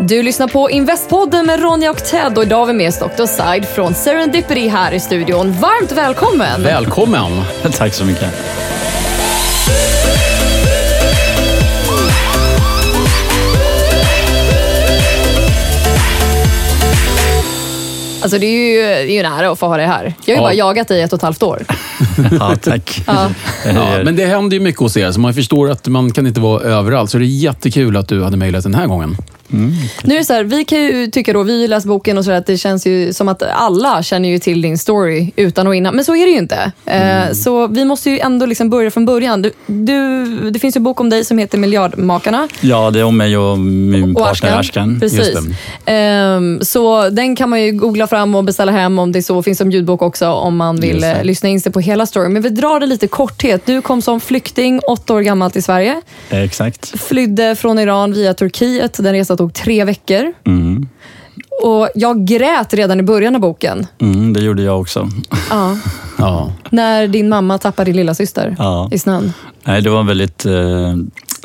Du lyssnar på Investpodden med Ronja och Ted och idag har vi med oss Dr. Side från Serendipity här i studion. Varmt välkommen! Välkommen! Tack så mycket. Alltså det är ju, det är ju en ära att få ha dig här. Jag har ju Ja. bara jagat dig i ett och ett halvt år. Ja, tack. Ja. Ja, men det händer ju mycket hos er, så man förstår att man kan inte vara överallt. Så det är jättekul att du hade mejlat den här gången. Nu är det så här, vi kan ju tycka då, vi läser boken och så där, att det känns ju som att alla känner ju till din story utan och innan. Men så är det ju inte. Eh, Så vi måste ju ändå liksom börja från början. Du, du, det finns ju en bok om dig som heter Miljardmakarna. Ja, det är om mig och min Och partner Ashkan. Precis. Ehm, så den kan man ju googla fram och beställa hem om det så. Finns som ljudbok också om man vill eh, lyssna in sig på hela storyn. Men vi drar det lite korthet. Du kom som flykting, åtta år gammal till Sverige. Exakt. Flydde från Iran via Turkiet. Den resan tog tre veckor. Mm. Och jag grät redan i början av boken. Mm, det gjorde jag också. Ja. Ja. När din mamma tappade din lilla syster Ja. i snön. Nej, det var en väldigt, eh,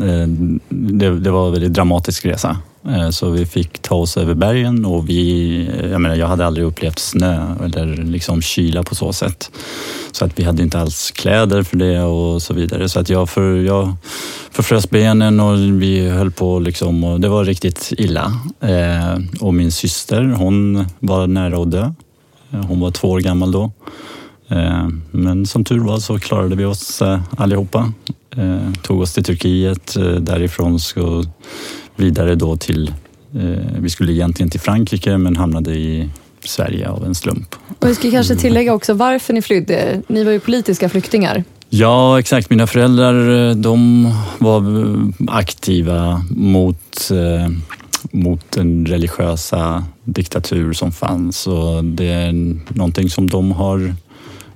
eh, det, det var en väldigt dramatisk resa. Eh, så vi fick ta oss över bergen och vi, eh, jag menar jag hade aldrig upplevt snö eller liksom kyla på så sätt. Så att vi hade inte alls kläder för det och så vidare. Så att jag, för, jag förfrös benen och vi höll på liksom och det var riktigt illa. Eh, och min syster, hon var nära att dö. Hon var två år gammal då. Men som tur var så klarade vi oss allihopa. Tog oss till Turkiet, därifrån så vidare då till, eh, vi skulle egentligen till Frankrike men hamnade i Sverige av en slump. Och vi ska kanske tillägga också varför ni flydde. Ni var ju politiska flyktingar. Ja, exakt. Mina föräldrar eh, de var aktiva mot, eh, mot den religiösa diktatur som fanns och det är någonting som de har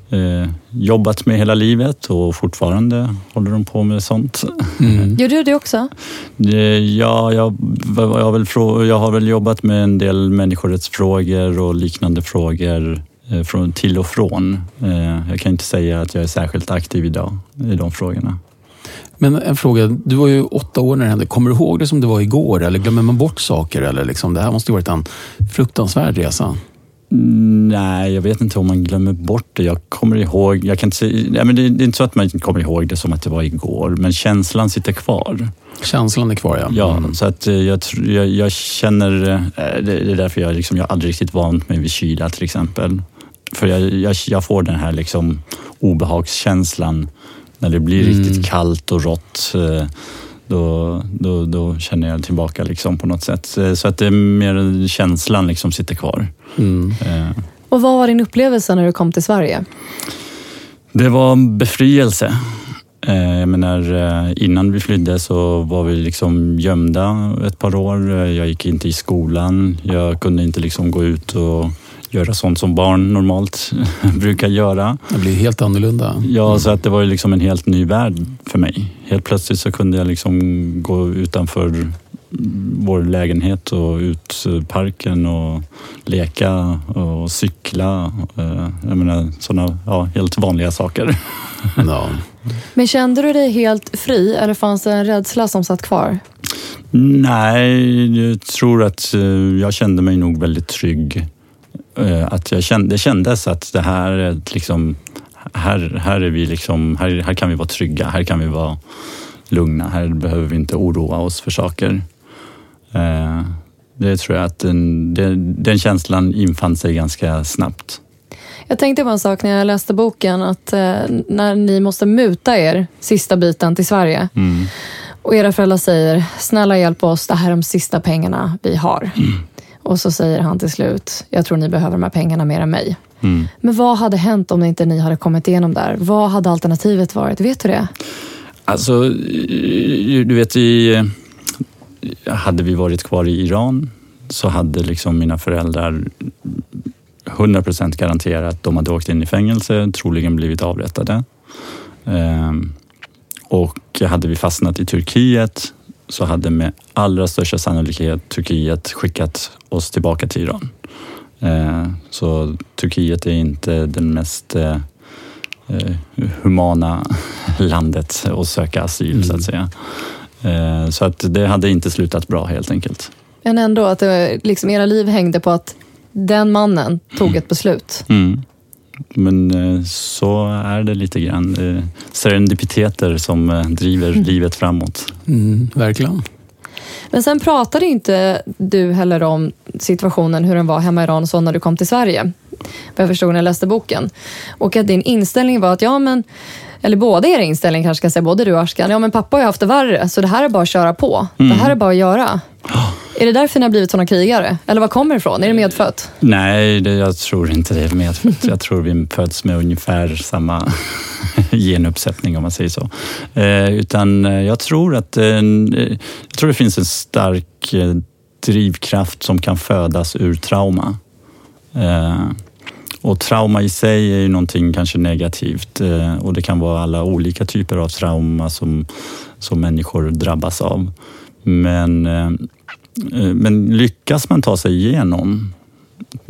eh, jobbat med hela livet och fortfarande håller de på med sånt. Mm. Gör du det också? Ja, jag, jag, har väl, jag har väl jobbat med en del människorättsfrågor och liknande frågor eh, från till och från. Eh, Jag kan inte säga att jag är särskilt aktiv idag i de frågorna. Men en fråga, du var ju åtta år när det hände. Kommer du ihåg det som det var igår? Eller glömmer man bort saker? Eller liksom, det här måste ju varit en fruktansvärd resa. Nej, jag vet inte om man glömmer bort det. Jag kommer ihåg, jag kan inte nej, men det, är inte så att man inte kommer ihåg det som att det var igår, men känslan sitter kvar. Känslan är kvar, ja. Ja, Mm. så att eh, jag, jag, jag känner, eh, det är därför jag, liksom, jag aldrig riktigt vant mig vid kyla till exempel. För jag, jag, jag får den här liksom obehagskänslan när det blir Mm. riktigt kallt och rått. Eh, Då, då, då känner jag tillbaka liksom på något sätt. Eh, Så att det är mer känslan liksom sitter kvar. Mm. Eh, Och vad var din upplevelse när du kom till Sverige? Det var en befrielse. Eh, Jag menar, eh, innan vi flydde så var vi liksom gömda ett par år. Eh, Jag gick inte i skolan. Jag kunde inte liksom gå ut och göra sånt som barn normalt brukar göra. Det blir helt annorlunda. Ja, så att det var liksom en helt ny värld för mig. Helt plötsligt så kunde jag liksom gå utanför vår lägenhet och ut i parken och leka och cykla. Eh, Jag menar sådana ja, helt vanliga saker. Ja. Men kände du dig helt fri eller fanns det en rädsla som satt kvar? Nej, jag tror att eh, jag kände mig nog väldigt trygg. Eh, Att jag kände, det kändes att det här, är ett liksom, här, här, är vi liksom, här, här kan vi vara trygga, här kan vi vara lugna, här behöver vi inte oroa oss för saker. Eh, det tror jag att den, den, den känslan infann sig ganska snabbt. Jag tänkte på en sak när jag läste boken, att eh, när ni måste muta er sista biten till Sverige Mm. och era föräldrar säger, snälla hjälp oss, det här är de sista pengarna vi har. Och så säger han till slut, jag tror ni behöver de här pengarna mer än mig. Mm. Men vad hade hänt om inte ni hade kommit igenom där? Vad hade alternativet varit? Vet du det? Alltså, eh, du vet, i, hade vi varit kvar i Iran så hade liksom mina föräldrar 100% garanterat de hade åkt in i fängelse, troligen blivit avrättade. Ehm, och hade vi fastnat i Turkiet så hade med allra största sannolikhet Turkiet skickat oss tillbaka till Iran. Ehm, så Turkiet är inte den mest eh, eh, humana landet att söka asyl så att säga. Eh, Så att det hade inte slutat bra helt enkelt. Men ändå att det, liksom, era liv hängde på att den mannen tog ett beslut. Mm. Men eh, så är det lite grann. Eh, Serendipiteter som eh, driver livet framåt. Mm, verkligen. Men sen pratade inte du heller om situationen, hur den var hemma i Iran och så när du kom till Sverige. Vad jag förstod när jag läste boken. Och att din inställning var att, ja men, eller båda era inställning kanske ska säga, både du och Ashkan, ja men pappa har ju haft det värre, så det här är bara att köra på. Det här är bara att göra. Är det därför ni har blivit såna krigare? Eller var kommer det ifrån? Är det medfött? Nej, det, jag tror inte det är medfött. Jag tror vi föds med ungefär samma genuppsättning om man säger så. Eh, utan eh, jag tror att eh, eh, jag tror det finns en stark eh, drivkraft som kan födas ur trauma. Eh, och trauma i sig är ju någonting kanske negativt och det kan vara alla olika typer av trauma som, som människor drabbas av. Men, Eh, men lyckas man ta sig igenom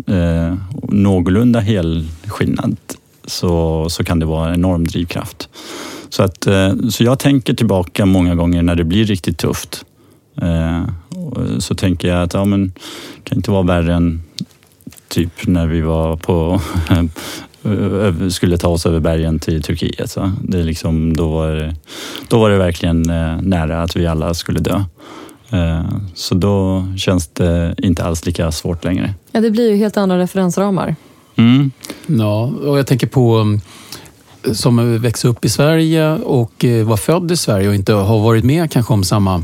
eh, någorlunda helskinnad så, så kan det vara en enorm drivkraft. Så, att, eh, så jag tänker tillbaka många gånger när det blir riktigt tufft. Eh, så tänker jag att ja, men, det kan inte vara värre än typ när vi var på skulle ta oss över bergen till Turkiet. Så det är liksom, då, var det, då var det verkligen eh, nära att vi alla skulle dö. Eh, Så då känns det inte alls lika svårt längre. Ja, det blir ju helt andra referensramar. Mm. Ja, och jag tänker på um, som växte upp i Sverige och eh, var född i Sverige och inte har varit med kanske om samma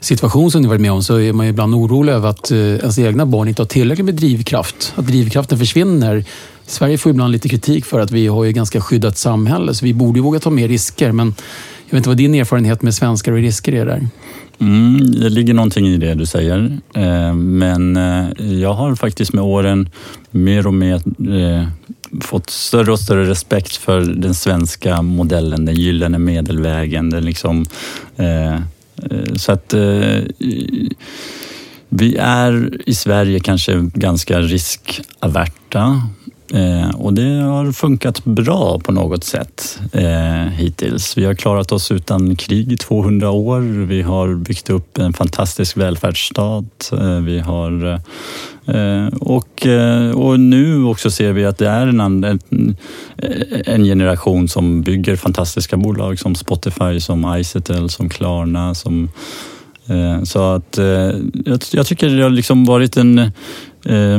situation som ni varit med om så är man ibland orolig över att eh, ens egna barn inte har tillräckligt med drivkraft. Att drivkraften försvinner. Sverige får ibland lite kritik för att vi har ju ganska skyddat samhälle så vi borde ju våga ta mer risker. Men jag vet inte vad din erfarenhet med svenskar och risker är där. Mm, det ligger någonting i det du säger. Eh, men eh, jag har faktiskt med åren mer och mer eh, fått större och större respekt för den svenska modellen, den gyllene medelvägen. Den liksom, så att vi är i Sverige kanske ganska riskaverta. Eh, och det har funkat bra på något sätt eh, hittills. Vi har klarat oss utan krig i 200 år. Vi har byggt upp en fantastisk välfärdsstat. Eh, vi har, eh, och, eh, och nu också ser vi att det är en, en, en generation som bygger fantastiska bolag som Spotify, som Icetel, som Klarna, som Eh, Så att eh, jag, jag tycker det har liksom varit en eh,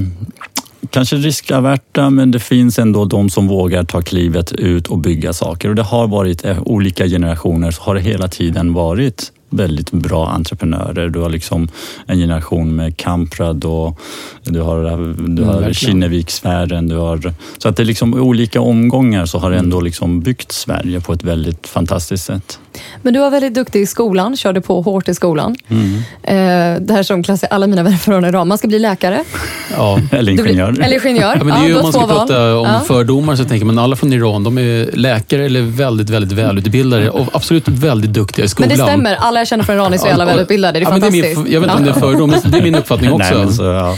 Kanske riskaverta, eh, men det finns ändå de som vågar ta klivet ut och bygga saker. Och det har varit eh, olika generationer, så har det hela tiden varit väldigt bra entreprenörer. Du har liksom en generation med Kamprad och du har, du har verkligen. Kinnevikssfären. Du har, så att det är liksom olika omgångar så har det ändå liksom byggt Sverige på ett väldigt fantastiskt sätt. Men du var väldigt duktig i skolan, körde på hårt i skolan. Mm. Eh, det här som klassar alla mina vänner från Iran. Man ska bli läkare. Ja. Eller Du blir- ingenjör. Eller ingenjör. Ja, men det är ju, du om man ska prata om Ja. fördomar så tänker man alla från Iran, de är läkare eller väldigt, väldigt välutbildade och absolut väldigt duktiga i Men skolan. det stämmer, alla jag känner från Iran är så jävla Ja, välutbildade. Det är ja, men det är fantastiskt. min, jag vet inte om det är fördom, men det är min uppfattning också. Nej, men så, ja.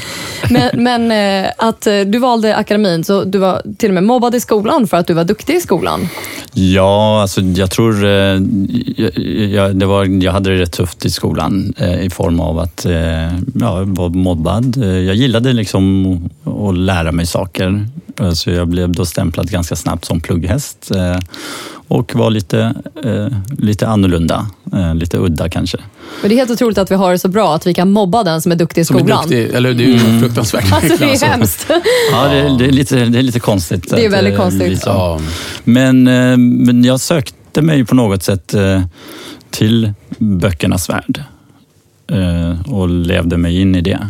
Men, men eh, att eh, du valde akademin, så du var till och med mobbad i skolan för att du var duktig i skolan. Ja, alltså jag tror... Eh, jag, jag, det var, jag hade det rätt tufft i skolan i form av att ja, jag var mobbad. Jag gillade liksom att lära mig saker. Eh, Så jag blev då stämplad ganska snabbt som plugghäst eh, och var lite, eh, lite annorlunda, lite udda kanske. Men det är helt otroligt att vi har det så bra att vi kan mobba den som är duktig i Som är skolan. duktig, eller det är ju fruktansvärt. Alltså det är Alltså. hemskt. Ja, det, det, är, lite, det är lite konstigt. Det är väldigt konstigt. så. Ja. Men, men jag sökte mig på något sätt till böckernas värld och levde mig in i det.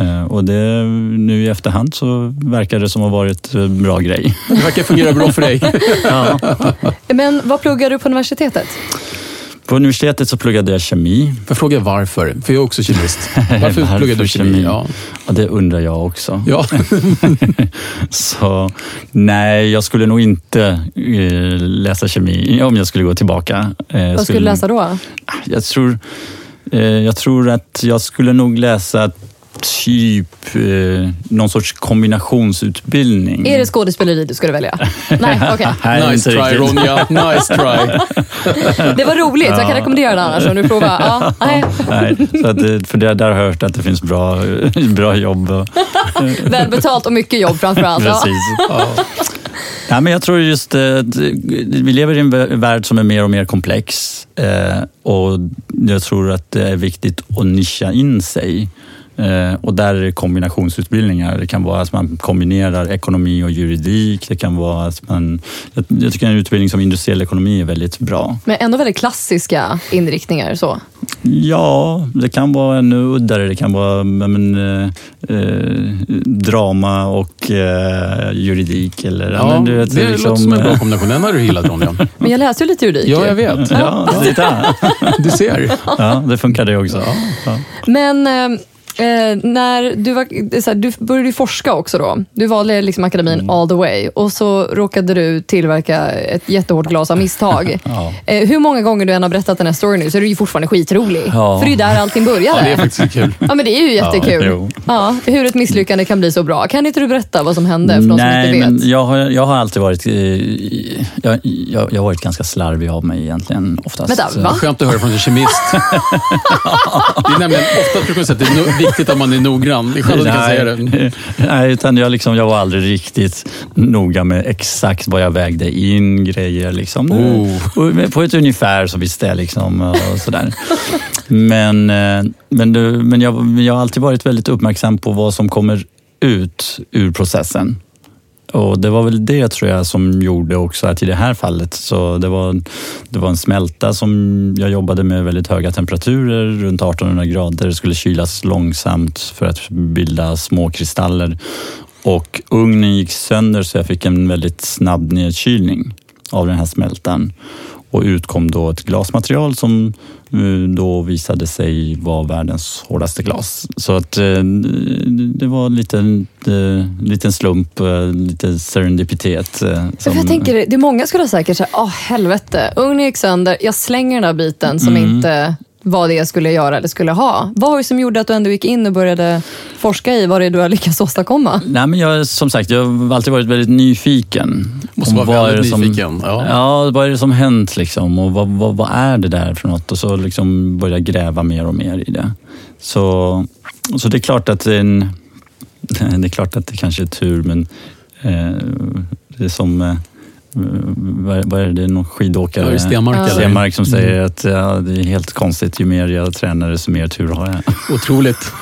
Eh, Och det, nu i efterhand så verkar det som att ha varit en bra grej. Det verkar fungera bra för dig. Ja. Men vad pluggar du på universitetet? På universitetet så pluggade jag kemi. Får jag fråga varför? För jag är också kemist. Varför, Varför pluggar du kemi? kemi? Ja. Ja, det undrar jag också. Ja. Så nej, jag skulle nog inte eh, läsa kemi om jag skulle gå tillbaka. Eh, Vad skulle du läsa då? Jag tror, eh, jag tror att jag skulle nog läsa typ eh, någon sorts kombinationsutbildning. Är det skådespeleri du skulle välja? Nej, okej. Nej, nice try. Ronja, nice try. Det var roligt, jag kan rekommendera det annars om du provar. Ja, nej. Nej, så att, det- för det, där har jag hört att det finns bra, bra jobb. Välbetalt och mycket jobb framförallt. Ja. precis. Ja, men jag tror just eh, att vi lever i en vä- värld som är mer och mer komplex eh, och jag tror att det är viktigt att nischa in sig. Eh, och där är det kombinationsutbildningar. Det kan vara att man kombinerar ekonomi och juridik. Det kan vara att man... Jag, tycker en utbildning som industriell ekonomi är väldigt bra. Men ändå väldigt klassiska inriktningar. Så. Ja, det kan vara ännu uddare. Det kan vara men, eh, eh, drama och eh, juridik. Eller, Ja, men du vet, det liksom, låter som en bra kombination. Den har du gillat Ronja. Men jag läste ju lite juridik. Ja, jag vet. Ja, titta. Du ser. Ja, det funkar det också. Ja. Men eh, eh, när du, var, är så här, du började ju forska också då. Du valde liksom akademin Mm. all the way och så råkade du tillverka ett jättehårt glas av misstag. Ja. eh, hur många gånger du än har berättat den här storyn nu så är du ju fortfarande skitrolig. Ja. För det är ju där allting började. Ja, det är faktiskt kul. Ja, men det är ju jättekul. Ja, hur ett misslyckande kan bli så bra. Kan inte du berätta vad som hände för de som inte vet? men jag har, jag har alltid varit... eh, Jag, jag, jag har varit ganska slarvig av mig egentligen oftast. Vänta, va? Skönt att höra från en kemist. Det är nämligen ofta brukar man säga att det är no- viktigt att man är noggrann. Det är skönt att du kan säga det. Nej, utan jag, liksom, jag var aldrig riktigt noga med exakt vad jag vägde in grejer. Liksom. Oh. På ett ungefär så visste jag. Liksom, och sådär. Men, eh, men, det- men jag, jag har alltid varit väldigt uppmärksam på vad som kommer ut ur processen. Och det var väl det tror jag som gjorde också att i det här fallet så det var, det var en smälta som jag jobbade med väldigt höga temperaturer, runt 1800 grader. Det skulle kylas långsamt för att bilda små kristaller. Och ugnen gick sönder så jag fick en väldigt snabb nedkylning av den här smältan. Och ut kom då ett glasmaterial som då visade sig vara världens hårdaste glas. Så att eh, det var en eh, liten slump, eh, lite serendipitet. eh, som- jag tänker, det är många skulle ha säkert säga, åh helvete, ugnen gick sönder, jag slänger den där biten som Mm. inte var det jag skulle göra eller skulle ha. Vad var det som gjorde att du ändå gick in och började forska i vad det är du har lyckats åstadkomma? Nej, men jag, som sagt, jag har alltid varit väldigt nyfiken. Måste vara vad är väldigt det som, nyfiken, ja. Ja. vad är det som hänt liksom? Och vad, vad, vad är det där för något? Och så liksom börja gräva mer och mer i det. Så, så det är klart att det är, en, det är klart att det kanske är tur, men eh, det är som eh, vad är, vad är det, det är någon skidåkare? Ja, Stenmark, eller? Stenmark som säger att ja, det är helt konstigt, ju mer jag tränar desto mer tur har jag. Otroligt.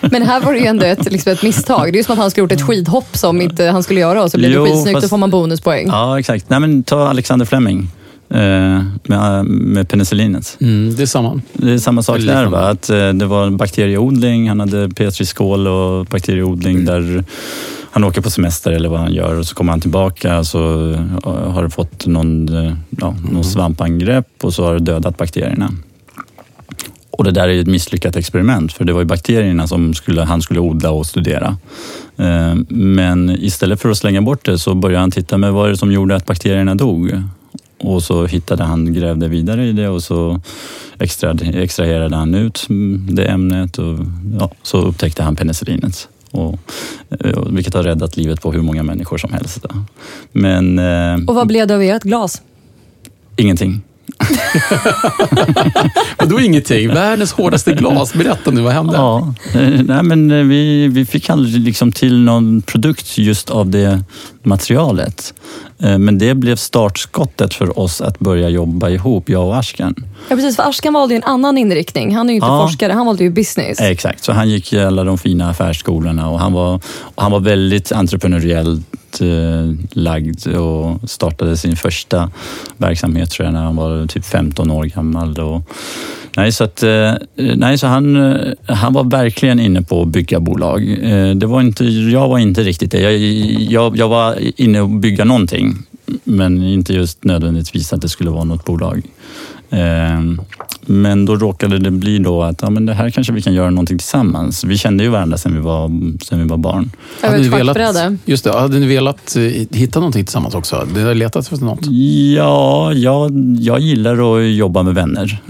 Men här var det ju ändå ett, liksom ett misstag. Det är ju som att han skulle gjort ett skidhopp som inte han skulle göra och så blev Jo, det skitsnyggt, fast- då får man bonuspoäng. Ja, exakt. Nej, men ta Alexander Fleming eh, med, med penicillinet. Mm, det är samma. Det är samma sak där. Va? Att, eh, det var en bakterieodling, han hade petriskål och bakterieodling där han åker på semester eller vad han gör och så kommer han tillbaka så eh, har det fått någon, eh, ja, någon svampangrepp och så har det dödat bakterierna. Och det där är ett misslyckat experiment för det var ju bakterierna som skulle, han skulle odla och studera. Eh, Men istället för att slänga bort det så började han titta med vad är det som gjorde att bakterierna dog. Och så hittade han, grävde vidare i det och så extra, extraherade han ut det ämnet och ja, så upptäckte han penicillinet. Och, eh, vilket har räddat livet på hur många människor som helst. Men eh, Och vad blev det av ert glas? ingenting. Vadå ingenting? Världens hårdaste glas. Berätta nu, vad hände? Ja, eh, nej men vi, vi fick aldrig liksom till någon produkt just av det materialet. Eh, Men det blev startskottet för oss att börja jobba ihop, jag och Ashkan. Ja, precis. För Ashkan valde ju en annan inriktning. Han är ju inte Ja. forskare, han valde ju business. Exakt, så han gick i alla de fina affärsskolorna och han var, och han var väldigt entreprenöriellt eh, lagd och startade sin första verksamhet tror jag när han var typ 15 år gammal. Och, nej, så, att, eh, nej, så han, eh, han var verkligen inne på att bygga bolag. Eh, det var inte, jag var inte riktigt det. Jag, jag, jag var inne och bygga någonting, men inte just nödvändigtvis att det skulle vara något bolag. Eh, Men då råkade det bli då att ja, men det här kanske vi kan göra någonting tillsammans. Vi kände ju varandra sedan vi var, sedan vi var barn. Över Hade ni velat, just det, hade ni velat eh, hitta någonting tillsammans också? Ni har letat efter något? Ja, jag, jag gillar att jobba med vänner.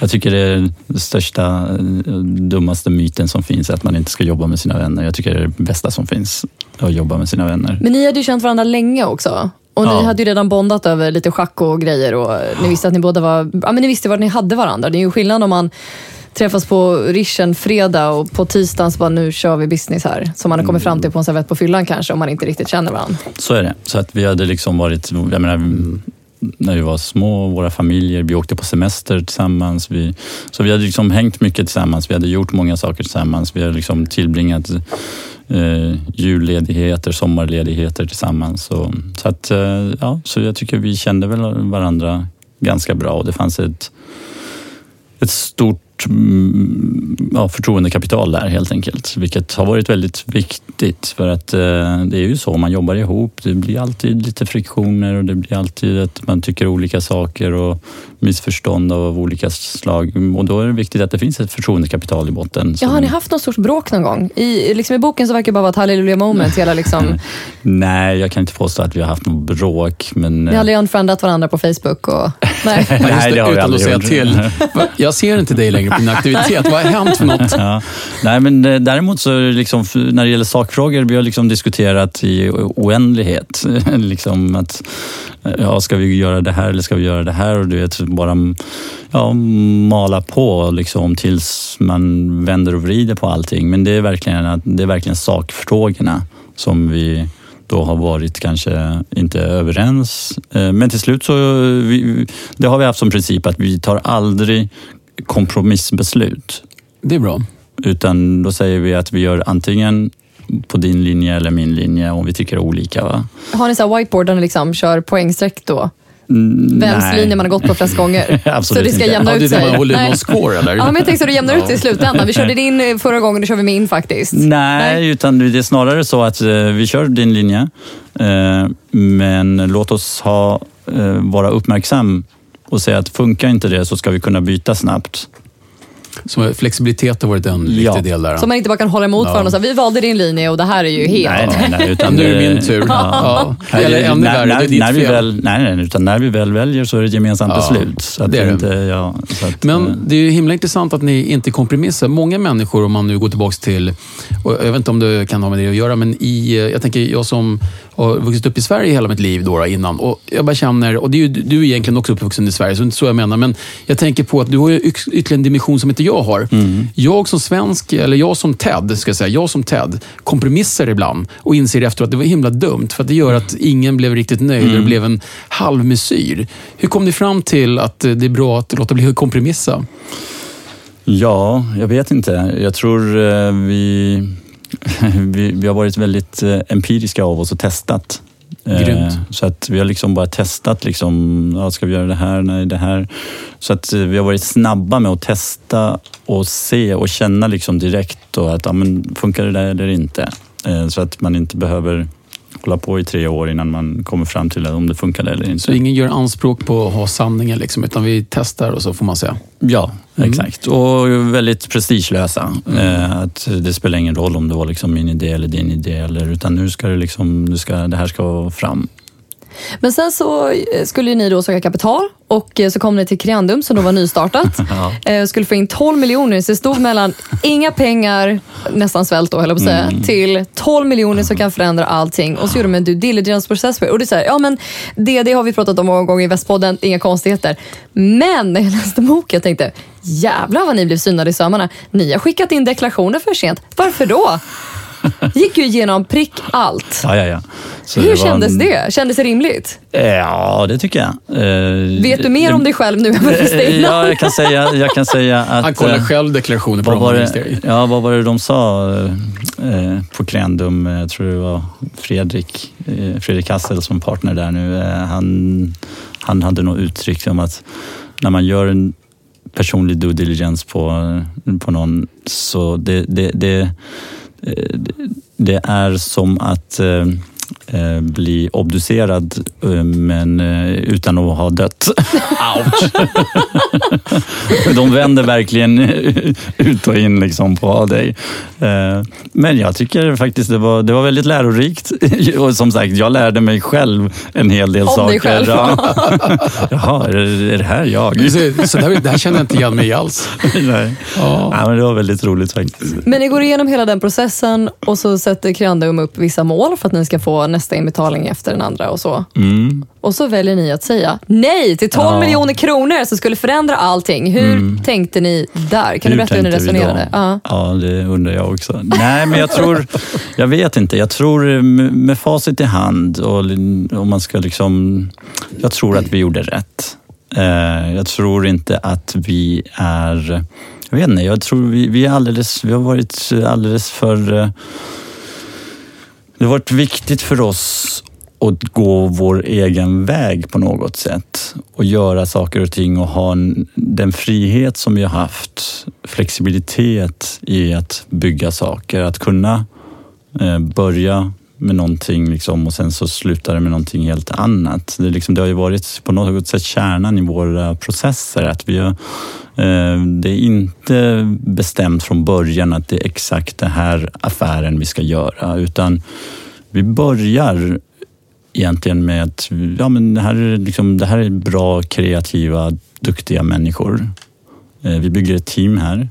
Jag tycker det är den största, eh, dummaste myten som finns, att man inte ska jobba med sina vänner. Jag tycker det är det bästa som finns, att jobba med sina vänner. Men ni hade ju känt varandra länge också. Och ni Ja. hade ju redan bondat över lite schack och grejer och ni visste att ni båda var, ja men ni visste vad ni hade varandra. Det är ju skillnad om man träffas på Richen fredag och på tisdagen så bara nu kör vi business här. Som man har kommit fram till på en servett på fyllan kanske om man inte riktigt känner varandra. Så är det. Så att vi hade liksom varit, jag menar, när vi var små, våra familjer, vi åkte på semester tillsammans. Vi, så vi hade liksom hängt mycket tillsammans, vi hade gjort många saker tillsammans. Vi hade liksom tillbringat eh, julledigheter, sommarledigheter tillsammans. Så, så, att, eh, ja, så jag tycker vi kände väl varandra ganska bra och det fanns ett, ett stort mm, ja, förtroendekapital där helt enkelt. Vilket har varit väldigt viktigt för att eh, det är ju så, man jobbar ihop. Det blir alltid lite friktioner och det blir alltid att man tycker olika saker och missförstånd av olika slag. Och då är det viktigt att det finns ett förtroendekapital i botten. Ja, har ni haft något sorts bråk någon gång? I, liksom I boken så verkar det bara vara ett hallelujah moment. Hela liksom, Nej, jag kan inte påstå att vi har haft något bråk. Men, ni har aldrig unfriendat varandra på Facebook? Och, nej. Nej, det har vi aldrig säga gjort. till. Jag ser inte dig längre på din aktivitet. Vad har hänt för något? Ja. Nej, men eh, däremot så liksom, när det gäller sakfrågor, vi har liksom diskuterat i oändlighet. liksom att, eh, ja, ska vi göra det här eller ska vi göra det här? Och du vet, bara mm, ja, mala på liksom, tills man vänder och vrider på allting. Men det är verkligen, det är verkligen sakfrågorna som vi då har varit kanske inte överens. Eh, men till slut så, vi, det har vi haft som princip att vi tar aldrig kompromissbeslut. Det är bra. Utan då säger vi att vi gör antingen på din linje eller min linje om vi tycker olika. Va? Har ni så här whiteboard där ni liksom kör poängstreck då? Vems nej. linje man har gått på flest gånger? Absolut så det ska inte. jämna Ja, det är ut det sig? man håller Nej. någon score eller? Ja, men jag tänkte så det jämnar ut sig i slutändan. Vi körde din eh, förra gången, då kör vi min faktiskt. Nej, utan det är snarare så att eh, vi kör din linje. Eh, men låt oss ha, vara uppmärksam och säga att funkar inte det så ska vi kunna byta snabbt. Så flexibilitet har varit en Ja. viktig del där. Så man inte bara kan hålla emot Ja. varandra och säga, vi valde din linje och det här är ju helt... Nej, nej, nej. Utan Nu är det min tur. Ja. Nej, Eller ännu när, värre, det är ditt när vi fel. väl, nej, nej, utan när vi väl väljer så är det ett gemensamt Ja, beslut. Så att det är det. inte, ja, så att, eh, Men det är ju himla intressant att ni inte kompromissar. Många människor, om man nu går tillbaka till, och jag vet inte om det kan ha med det att göra, men i, eh, jag tänker jag som har vuxit upp i Sverige hela mitt liv då, innan. Och jag bara känner, och det är ju, du är egentligen också uppvuxen i Sverige, så det är inte så jag menar. Men jag tänker på att du har ju ytterligare en dimension som inte jag har. Jag som svensk, eller jag som Ted, ska jag säga, jag som Ted, kompromissar ibland och inser efteråt att det var himla dumt. För det gör att ingen blev riktigt nöjd och det blev en halvmesyr. Hur kom ni fram till att eh, det är bra att låta bli att kompromissa? Ja, jag vet inte. Jag tror eh, vi, vi, vi har varit väldigt eh, empiriska av oss och testat. Eh, Grymt. Så att vi har liksom bara testat, liksom, ja, ska vi göra det här, nej det här. Så att eh, vi har varit snabba med att testa och se och känna liksom direkt och att ja, men, funkar det där eller inte. Så att man inte behöver hålla på i tre år innan man kommer fram till om det funkade eller inte. Så ingen gör anspråk på att ha sanningen, liksom, utan vi testar och så får man se. Ja, Mm. exakt. Och väldigt prestigelösa. Eh, att det spelar ingen roll om det var liksom min idé eller din idé, eller, utan nu ska det, liksom, nu ska, det här ska fram. Men sen så eh, skulle ni då söka kapital och eh, så kom ni till Creandum som då var nystartat. Eh, Skulle få in 12 miljoner, så det stod mellan inga pengar, nästan svält då höll jag på att säga, Mm. till 12 miljoner som kan förändra allting. Och så gjorde de en due diligence-process på det. Och det är så här, ja men det, det har vi pratat om många gånger i Västpodden, inga konstigheter. Men när jag läste boken, jag tänkte, jävlar vad ni blev synade i sömmarna. Ni har skickat in deklarationer för sent. Varför då? Gick ju igenom prick allt. Ja, ja, ja. Så Hur det kändes en- det? Kändes det rimligt? Ja, det tycker jag. Eh, Vet du mer det- om dig själv nu än vad du visste Eh, innan? Ja, jag kan säga, jag kan säga att... Han kollar eh, själv deklarationer på var, det, ja, vad var det de sa eh, på Crendum? eh, Jag tror det var Fredrik, eh, Fredrik Hassel som partner där nu. Han, han hade nog uttryckt om att när man gör en personlig due diligence på, på någon så det, det, det, Eh, det är som att eh, eh, bli obducerad eh, men eh, utan att ha dött. Ouch! De vänder verkligen ut och in liksom på dig. Men jag tycker faktiskt det var, det var väldigt lärorikt. Och som sagt, jag lärde mig själv en hel del Om saker. dig själv. Ja. Jaha, är det, är det här jag? Så det här, känner jag inte igen mig i alls. Nej. Ja. Ja, men det var väldigt roligt faktiskt. Men ni går igenom hela den processen och så sätter Creandum upp vissa mål för att ni ska få nästa inbetalning efter den andra och så. Mm. Och så väljer ni att säga nej till 12 Ja. miljoner kronor som skulle förändra allting. Hur tänkte ni där? Kan du Hur berätta hur ni resonerade? Ja. Ja, det undrar jag också. Nej, men jag tror, jag vet inte. Jag tror eh, med med facit i hand och om man ska liksom, jag tror att vi gjorde rätt. Eh, Jag tror inte att vi är, jag vet inte, jag tror vi, vi är alldeles, vi har varit alldeles för, eh, det har varit viktigt för oss att gå vår egen väg på något sätt och göra saker och ting och ha en, den frihet som vi har haft, flexibilitet i att bygga saker, att kunna eh, börja med någonting liksom, och sen så slutar det med någonting helt annat. Det, liksom, det har ju varit på något sätt kärnan i våra processer. Att vi har, eh, det är inte bestämt från början att det är exakt den här affären vi ska göra, utan vi börjar egentligen med att ja, men det, här är liksom, det här är bra, kreativa, duktiga människor. Eh, Vi bygger ett team här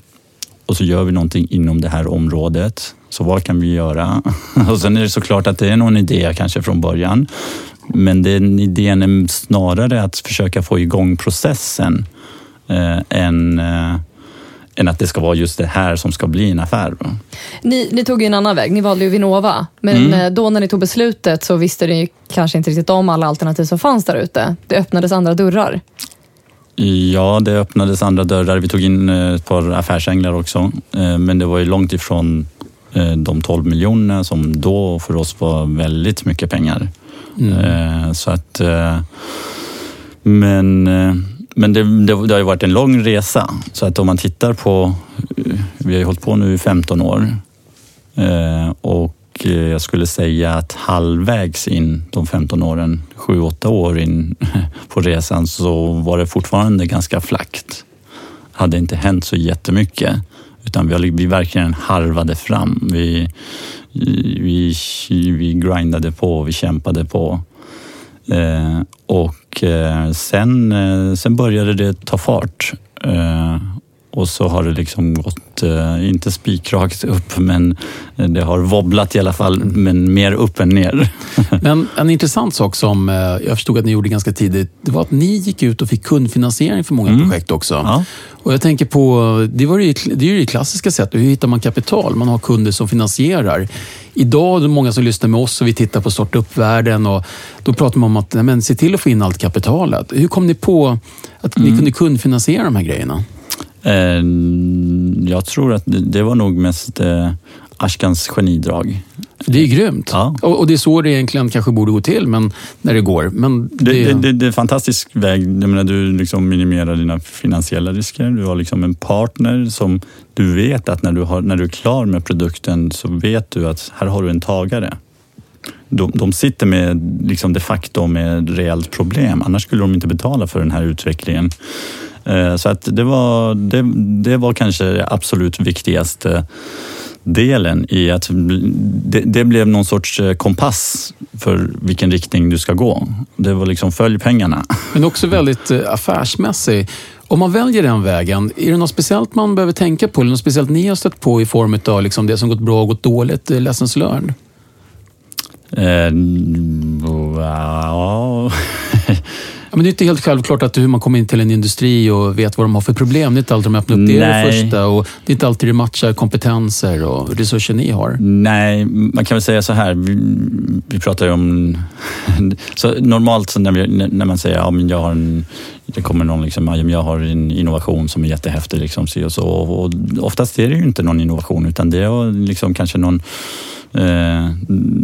och så gör vi någonting inom det här området. Så vad kan vi göra? Och sen är det såklart att det är någon idé kanske från början. Men den idén är snarare att försöka få igång processen eh, än, eh, än att det ska vara just det här som ska bli en affär. Ni, ni tog ju en annan väg. Ni valde ju Vinnova. Men Mm. eh, då när ni tog beslutet så visste ni kanske inte riktigt om alla alternativ som fanns där ute. Det öppnades andra dörrar. Ja, det öppnades andra dörrar. Vi tog in eh, ett par affärsänglar också. Eh, Men det var ju långt ifrån de 12 miljonerna som då för oss var väldigt mycket pengar. Eh, Så att... eh, Men, eh, men det, det, det har ju varit en lång resa. Så att om man tittar på... eh, Vi har ju hållit på nu i 15 år. Eh, Och eh, jag skulle säga att halvvägs in de 15 åren, 7-8 år in på resan, så var det fortfarande ganska flackt. hade inte hänt så jättemycket. Utan vi, vi verkligen harvade fram. Vi, vi, vi grindade på, vi kämpade på. Eh, och eh, sen, eh, sen började det ta fart. Eh, och så har det liksom gått, eh, inte spikrakt upp, men det har wobblat i alla fall, men mer upp än ner. Men en intressant sak som eh, jag förstod att ni gjorde ganska tidigt, det var att ni gick ut och fick kundfinansiering för många projekt också. Ja. Och jag tänker på, det, var ju, det är ju det klassiska sättet, hur hittar man kapital? Man har kunder som finansierar. Idag är det många som lyssnar med oss och vi tittar på starta upp-världen och då pratar man om att nej, men, se till att få in allt kapitalet. Hur kom ni på att ni kunde kundfinansiera de här grejerna? Eh, jag tror att det, det var nog mest eh, Ashkans genidrag. Det är grymt. Ja. Och, och det är så det egentligen kanske borde gå till, men när det går. Men Det, det, det, det är en fantastisk väg. Jag menar, du liksom minimerar dina finansiella risker. Du har liksom en partner som du vet att när du, har, när du är klar med produkten så vet du att här har du en tagare. De, de sitter med liksom de facto med reellt problem. Annars skulle de inte betala för den här utvecklingen. Eh, Så att det, var, det, det var kanske det absolut viktigaste delen i att det, det blev någon sorts eh, kompass för vilken riktning du ska gå. Det var liksom följ pengarna. Men också väldigt eh, affärsmässig. Om man väljer den vägen, är det något speciellt man behöver tänka på? Eller något speciellt ni har stött på i form av liksom det som gått bra och gått dåligt? Lessons learned? Eh, wow. Ja, men det är inte helt självklart att hur man kommer in till en industri och vet vad de har för problem. Det är inte alltid de öppnar upp det, det första. Och det är inte alltid det matchar kompetenser och resurser ni har. Nej, man kan väl säga så här. Vi, vi pratar ju om... Så normalt så när, vi, när man säger ja, men jag har en, det kommer någon liksom, ja, jag har en innovation som är jättehäftig. Liksom, så och, så, och oftast är det ju inte någon innovation utan det är liksom kanske någon Eh,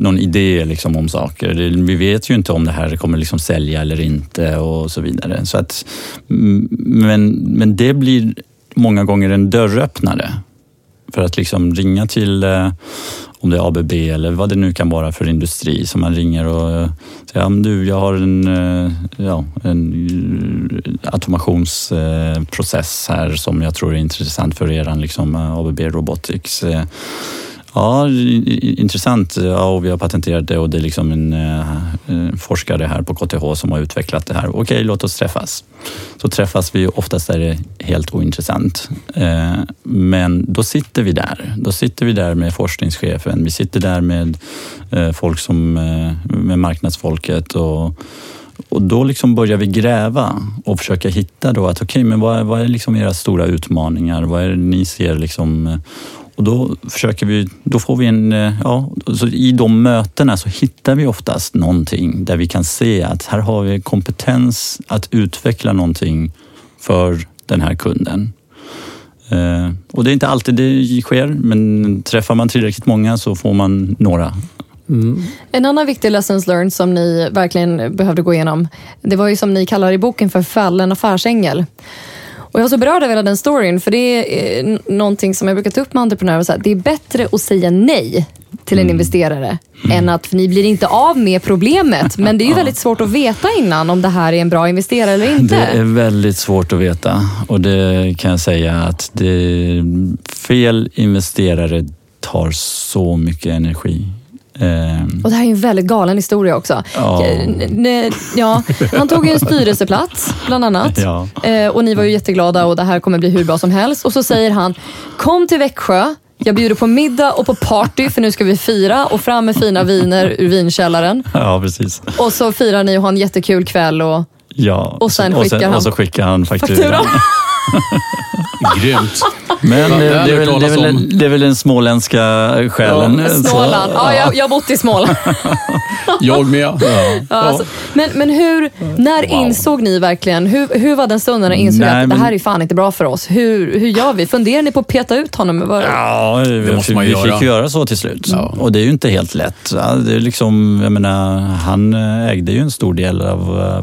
någon idé liksom om saker. Det, vi vet ju inte om det här kommer liksom sälja eller inte och så vidare. Så att, men, men det blir många gånger en dörröppnare för att liksom ringa till eh, om det är ABB eller vad det nu kan vara för industri som man ringer och eh, säger ja, men du, jag har en, eh, ja, en eh, automationsprocess här som jag tror är intressant för er liksom, ABB Robotics. Ja, intressant. Ja, och vi har patenterat det och det är liksom en eh, en forskare här på KTH som har utvecklat det här. Okej, låt oss träffas. Så träffas vi och oftast är det helt ointressant. Eh, men då sitter vi där. Då sitter vi där med forskningschefen. Vi sitter där med eh, folk som, med marknadsfolket och och då liksom börjar vi gräva och försöka hitta då att okej, men vad är, vad är liksom era stora utmaningar? Vad är det ni ser liksom? Och då försöker vi, då får vi en, eh, ja, så i de mötena så hittar vi oftast någonting där vi kan se att här har vi kompetens att utveckla någonting för den här kunden. Eh, Och det är inte alltid det sker, men träffar man tillräckligt många så får man några. En annan viktig lessons learned som ni verkligen behövde gå igenom, det var ju som ni kallar i boken för fallen affärsängel. Och jag var så berörd av hela den storyn, för det är eh, någonting som jag brukar ta upp med entreprenörer. Så här, det är bättre att säga nej till en investerare än att för ni blir inte av med problemet. Men det är ju väldigt svårt att veta innan om det här är en bra investerare eller inte. Det är väldigt svårt att veta och det kan jag säga att det, fel investerare tar så mycket energi. Eh, Och det här är en väldigt galen historia också. Ja. Ja, han tog ju en styrelseplats, bland annat. Ja. Eh, och ni var ju jätteglada och det här kommer bli hur bra som helst. Och så säger han, kom till Växjö. Jag bjuder på middag och på party för nu ska vi fira och fram med fina viner ur vinkällaren. ja, precis. Och så firar ni och har en jättekul kväll. Och... Ja. Och sen och skickar sen, han och så skickar han fakturan. Fakturan. Grymt. Men Ja, det, det det, är väl, det, är väl, det är väl den småländska själen. så- Småland. Ja, jag, jag har bott i Småland. Jag med. Ja, alltså, men, men hur, när insåg ni verkligen, hur, hur var den stunden när ni insåg Nej, att det men- här är fan inte bra för oss? Hur, hur gör vi? Funderar ni på att peta ut honom? Vad- Ja, vi, måste man vi göra. fick göra så till slut. Ja. Och det är ju inte helt lätt. Ja, det är liksom, jag menar, han eh, ägde ju en stor del av eh,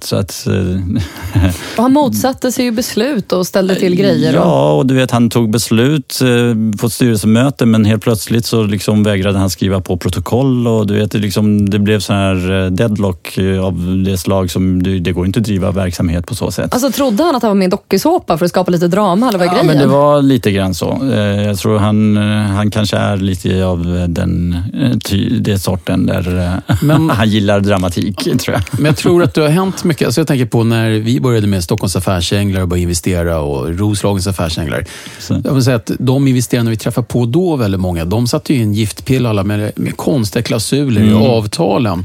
bolaget. Så att, eh, Och han motsatte sig ju beslut och ställde till grejer. Och, Ja, och du vet han tog beslut eh, på ett styrelsemöte men helt plötsligt så liksom vägrade han skriva på protokoll och du vet det, liksom, det blev sån här eh, deadlock eh, av det slag som det, det går inte att driva verksamhet på så sätt. alltså, trodde han att han var med i en dokusåpa för att skapa lite drama? Eller vad Ja, grejen? men det var lite grann så. Eh, Jag tror han, eh, han kanske är lite av den, eh, det sorten där eh, Men- han gillar dramatik, tror jag. Men jag tror att det har hänt mycket. Alltså jag tänker på när vi började med Stockholms affärsänglar och började investera och Roslagens affärsänglar. Så. Jag vill säga att de investerarna vi träffade på då, väldigt många, de satte ju in giftpill alla med, med konstiga klausuler i avtalen.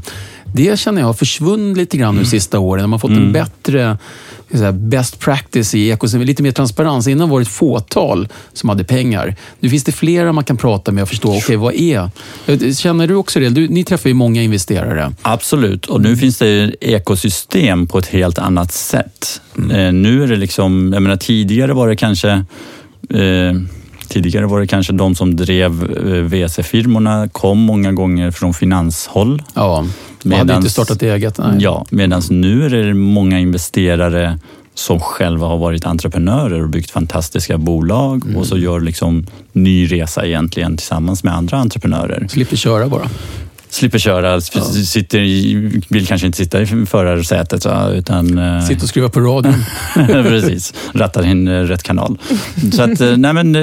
Det känner jag har försvunnit lite grann de sista åren. Man har fått en bättre säga, best practice i ekosystemet, lite mer transparens. Innan var det ett fåtal som hade pengar. Nu finns det flera man kan prata med och förstå, okej vad är... Känner du också det? Du, ni träffar ju många investerare. Absolut, och nu finns det ekosystem på ett helt annat sätt. Eh, nu är det liksom, jag menar tidigare var det kanske eh, Tidigare var det kanske de som drev eh, VC-firmorna kom många gånger från finanshåll. Ja, man hade Medans- inte startat eget. Nej. Ja, medan nu är det många investerare som själva har varit entreprenörer och byggt fantastiska bolag Mm. och så gör liksom ny resa egentligen tillsammans med andra entreprenörer. Slipper köra bara. Slipper köra, sitter i, vill kanske inte sitta i förarsätet. Utan, eh, Sitter och skruvar på radion. Precis, rattar in eh, rätt kanal. Så, att, eh, nej men,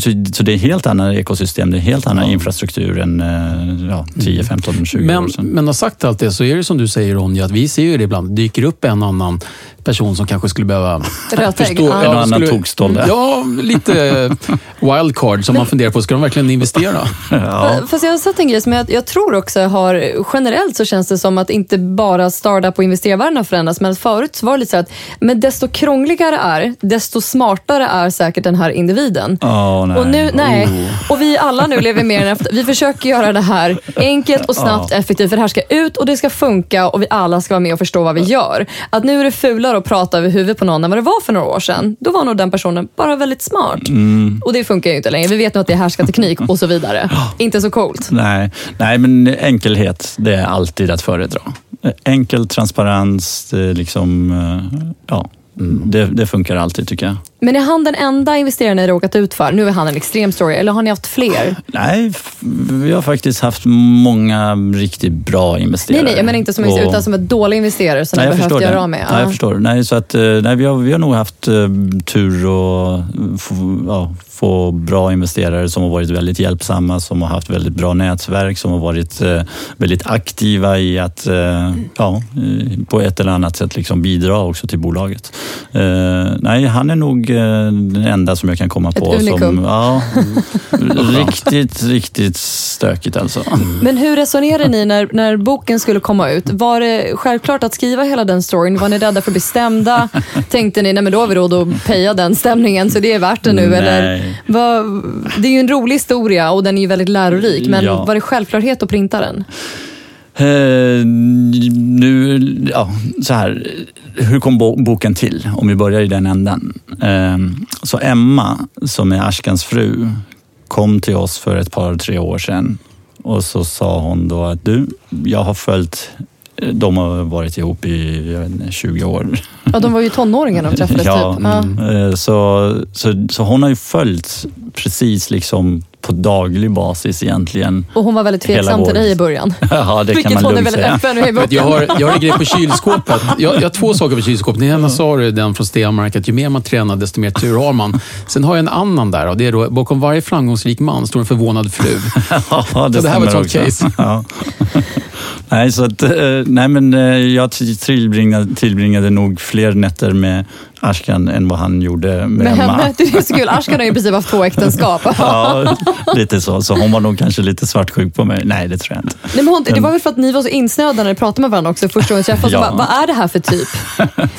så, så det är helt annat ekosystem, det är helt annan infrastruktur än ja, 10, 15, 20 år Men, sedan. men har sagt allt det så är det som du säger Ronja, att vi ser ju det ibland. dyker upp en annan person som kanske skulle behöva Rötägg, förstå- ja. En annan tokstolle. Ja, lite wildcard som man funderar på. Ska de verkligen investera? Ja. Fast jag har sett en grej som jag, jag tror också har, generellt så känns det som att inte bara startup och investerarvärlden har förändrats, men förut så var det lite så att men desto krångligare är, desto smartare är säkert den här individen. Åh, nej. Och, nu, nej. och vi alla nu lever mer än efter. Vi försöker göra det här enkelt och snabbt, effektivt, för det här ska ut och det ska funka och vi alla ska vara med och förstå vad vi gör. Att nu är det fulare att prata över huvudet på någon än vad det var för några år sedan. Då var nog den personen bara väldigt smart. Och det funkar ju inte längre. Vi vet nu att det är härskarteknik och så vidare. Inte så coolt. Nej, nej, men enkelhet, det är alltid att föredra. Enkel transparens, det, är liksom, eh, ja, det, det funkar alltid tycker jag. Men är han den enda investeraren ni råkat ut för? Nu är han en extrem story, eller har ni haft fler? Nej, vi har faktiskt haft många riktigt bra investerare. Nej, nej, jag menar inte som, Och- utan som en dålig investerare som Nej, ni behövt det. göra av med. Nej, Ja. jag förstår. Nej, så att, eh, nej, vi, har, vi har nog haft eh, tur och ja, få bra investerare som har varit väldigt hjälpsamma, som har haft väldigt bra nätverk, som har varit eh, väldigt aktiva i att eh, ja, på ett eller annat sätt liksom bidra också till bolaget. Eh, nej, han är nog den enda som jag kan komma på. unikum. Som, ja, riktigt, riktigt stökigt alltså. Men hur resonerade ni när, när boken skulle komma ut? Var det självklart att skriva hela den storyn? Var ni rädda för att bli stämda? Tänkte ni, nej men då har vi råd att peja den stämningen så det är värt det nu? Nej. Eller, vad, det är ju en rolig historia och den är ju väldigt lärorik, men Ja. var det självklarhet att printa den? Eh, nu, ja, så här. Hur kom bo- boken till? Om vi börjar i den änden. Eh, så Emma, som är Ashkans fru, kom till oss för ett par, tre år sedan. Och så sa hon då att du, jag har följt de har varit ihop i jag vet inte, 20 år. Ja, de var ju tonåringar när de träffades. Ja, typ. Ja. mm. Eh, så, så, så hon har ju följt precis liksom på daglig basis egentligen. Och hon var väldigt tveksam till dig i början. Ja, det kan Vilket man hon är lugnt väldigt säga. öppen med i boken. Jag har, jag har en grej på kylskåpet. Jag, jag har två saker på kylskåpet. Den ena sa du, den från Stenmark, att ju mer man tränar desto mer tur har man. Sen har jag en annan där och det är då, bakom varje framgångsrik man står en förvånad fru. Ja, det, Så det här var ett sånt också. case. Ja. nej, så att, eh, nej, men eh, jag tillbringade, tillbringade nog fler nätter med Ashkan än vad han gjorde med Men Emma. henne, det är så kul. Ashkan har ju i princip haft två äktenskap. Ja, lite så. Så hon var nog kanske lite svartsjuk på mig. Nej, det tror jag inte. Nej, men hon, det var väl för att ni var så insnöade när ni pratade med varandra också första gången ni träffades. Ja. Bara, vad är det här för typ?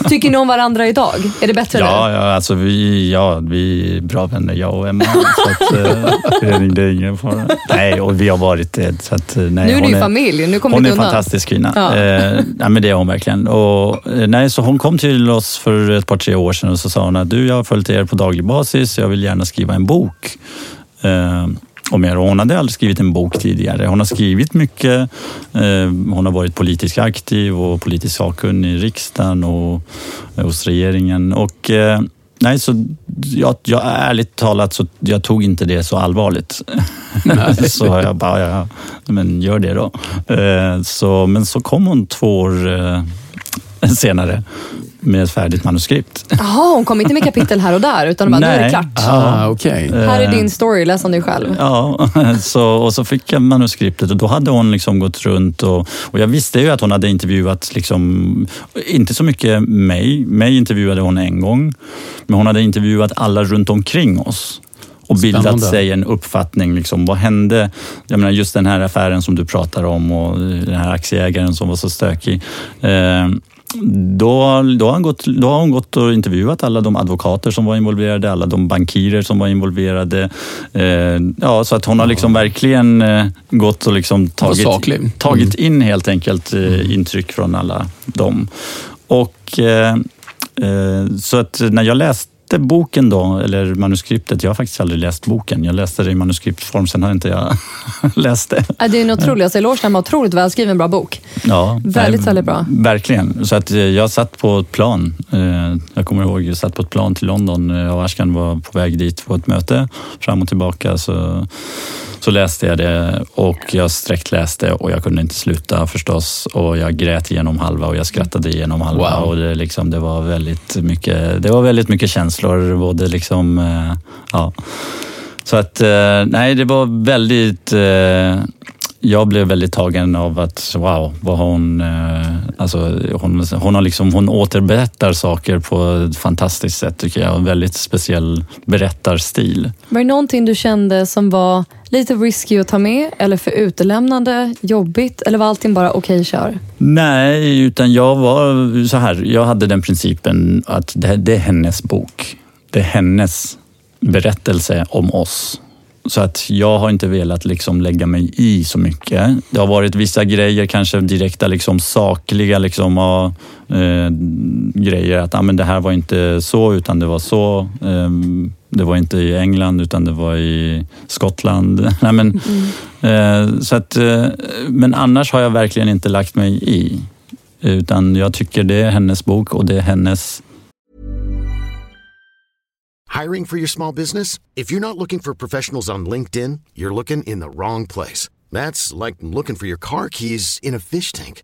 Tycker ni om varandra idag? Är det bättre Ja, nu? ja, alltså vi, ja, vi är bra vänner, jag och Emma. Så att, eh, det är ingen fara. Nej, och vi har varit det. Så att, eh, nej, Nu är ni hon ju familj, nu kommer Hon är en fantastisk kvinna. Ja. Eh, nej, men det är hon verkligen. Och, eh, nej, så hon kom till oss för ett par, tre år sedan och så sa hon att du, jag har följt er på daglig basis, jag vill gärna skriva en bok. Eh, om er. Och hon hade aldrig skrivit en bok tidigare. Hon har skrivit mycket. Eh, hon har varit politiskt aktiv och politiskt sakkunnig i riksdagen och eh, hos regeringen. Och, eh, nej, så jag, jag ärligt talat så jag tog inte det så allvarligt. så jag bara, ja, men gör det då. Eh, så, men så kom hon två år eh, senare med ett färdigt manuskript. Jaha, hon kom inte med kapitel här och där, utan bara, nu är det Nej. klart. Ah, okej. Här är din story, läs om dig själv. Ja, så, och så fick jag manuskriptet och då hade hon liksom gått runt och, och jag visste ju att hon hade intervjuat, liksom, inte så mycket mig, mig intervjuade hon en gång, men hon hade intervjuat alla runt omkring oss och bildat Spännande. sig en uppfattning. Liksom, vad hände? Jag menar, just den här affären som du pratar om och den här aktieägaren som var så stökig. Eh, då, då, har gått, då har hon gått och intervjuat alla de advokater som var involverade, alla de bankirer som var involverade. Eh, ja, så att hon har liksom verkligen eh, gått och liksom tagit, saklig. tagit in helt enkelt eh, intryck från alla dem. Och, eh, eh, så att när jag läste läste boken då, eller manuskriptet. Jag har faktiskt aldrig läst boken. Jag läste det i manuskriptform, sen har inte jag läst det. Ja, Det är en otrolig, alltså eloge när otroligt välskriven bra bok. Ja, Väldigt, nej, väldigt bra. Verkligen. Så att eh, jag satt på ett plan. Eh, Jag kommer ihåg, jag satt på ett plan till London eh, och Ashkan var på väg dit på ett möte. Fram och tillbaka så, så läste jag det och jag sträckläste och jag kunde inte sluta förstås. Och jag grät igenom halva och jag skrattade igenom halva. Wow. Och det, liksom, det, var väldigt mycket, det var väldigt mycket känslor. Både liksom, eh, ja. Så att, eh, nej, det var väldigt... eh, Jag blev väldigt tagen av att, wow, vad hon... Eh, alltså, hon, hon, har liksom, hon återberättar saker på ett fantastiskt sätt tycker jag. En väldigt speciell berättarstil. Var det någonting du kände som var lite risky att ta med eller för utelämnande, jobbigt eller var allting bara okej, kör? Nej, utan jag var så här. Jag hade den principen att det, det är hennes bok. Det är hennes berättelse om oss. Så att jag har inte velat liksom lägga mig i så mycket. Det har varit vissa grejer, kanske direkta liksom sakliga liksom, och, eh, grejer. Att ah, men det här var inte så, utan det var så. Eh, det var inte i England, utan det var i Skottland. Nej, men, eh, så att, eh, men annars har jag verkligen inte lagt mig i. Utan jag tycker det är hennes bok och det är hennes Hiring for your small business? If you're not looking for professionals on LinkedIn, you're looking in the wrong place. That's like looking for your car keys in a fish tank.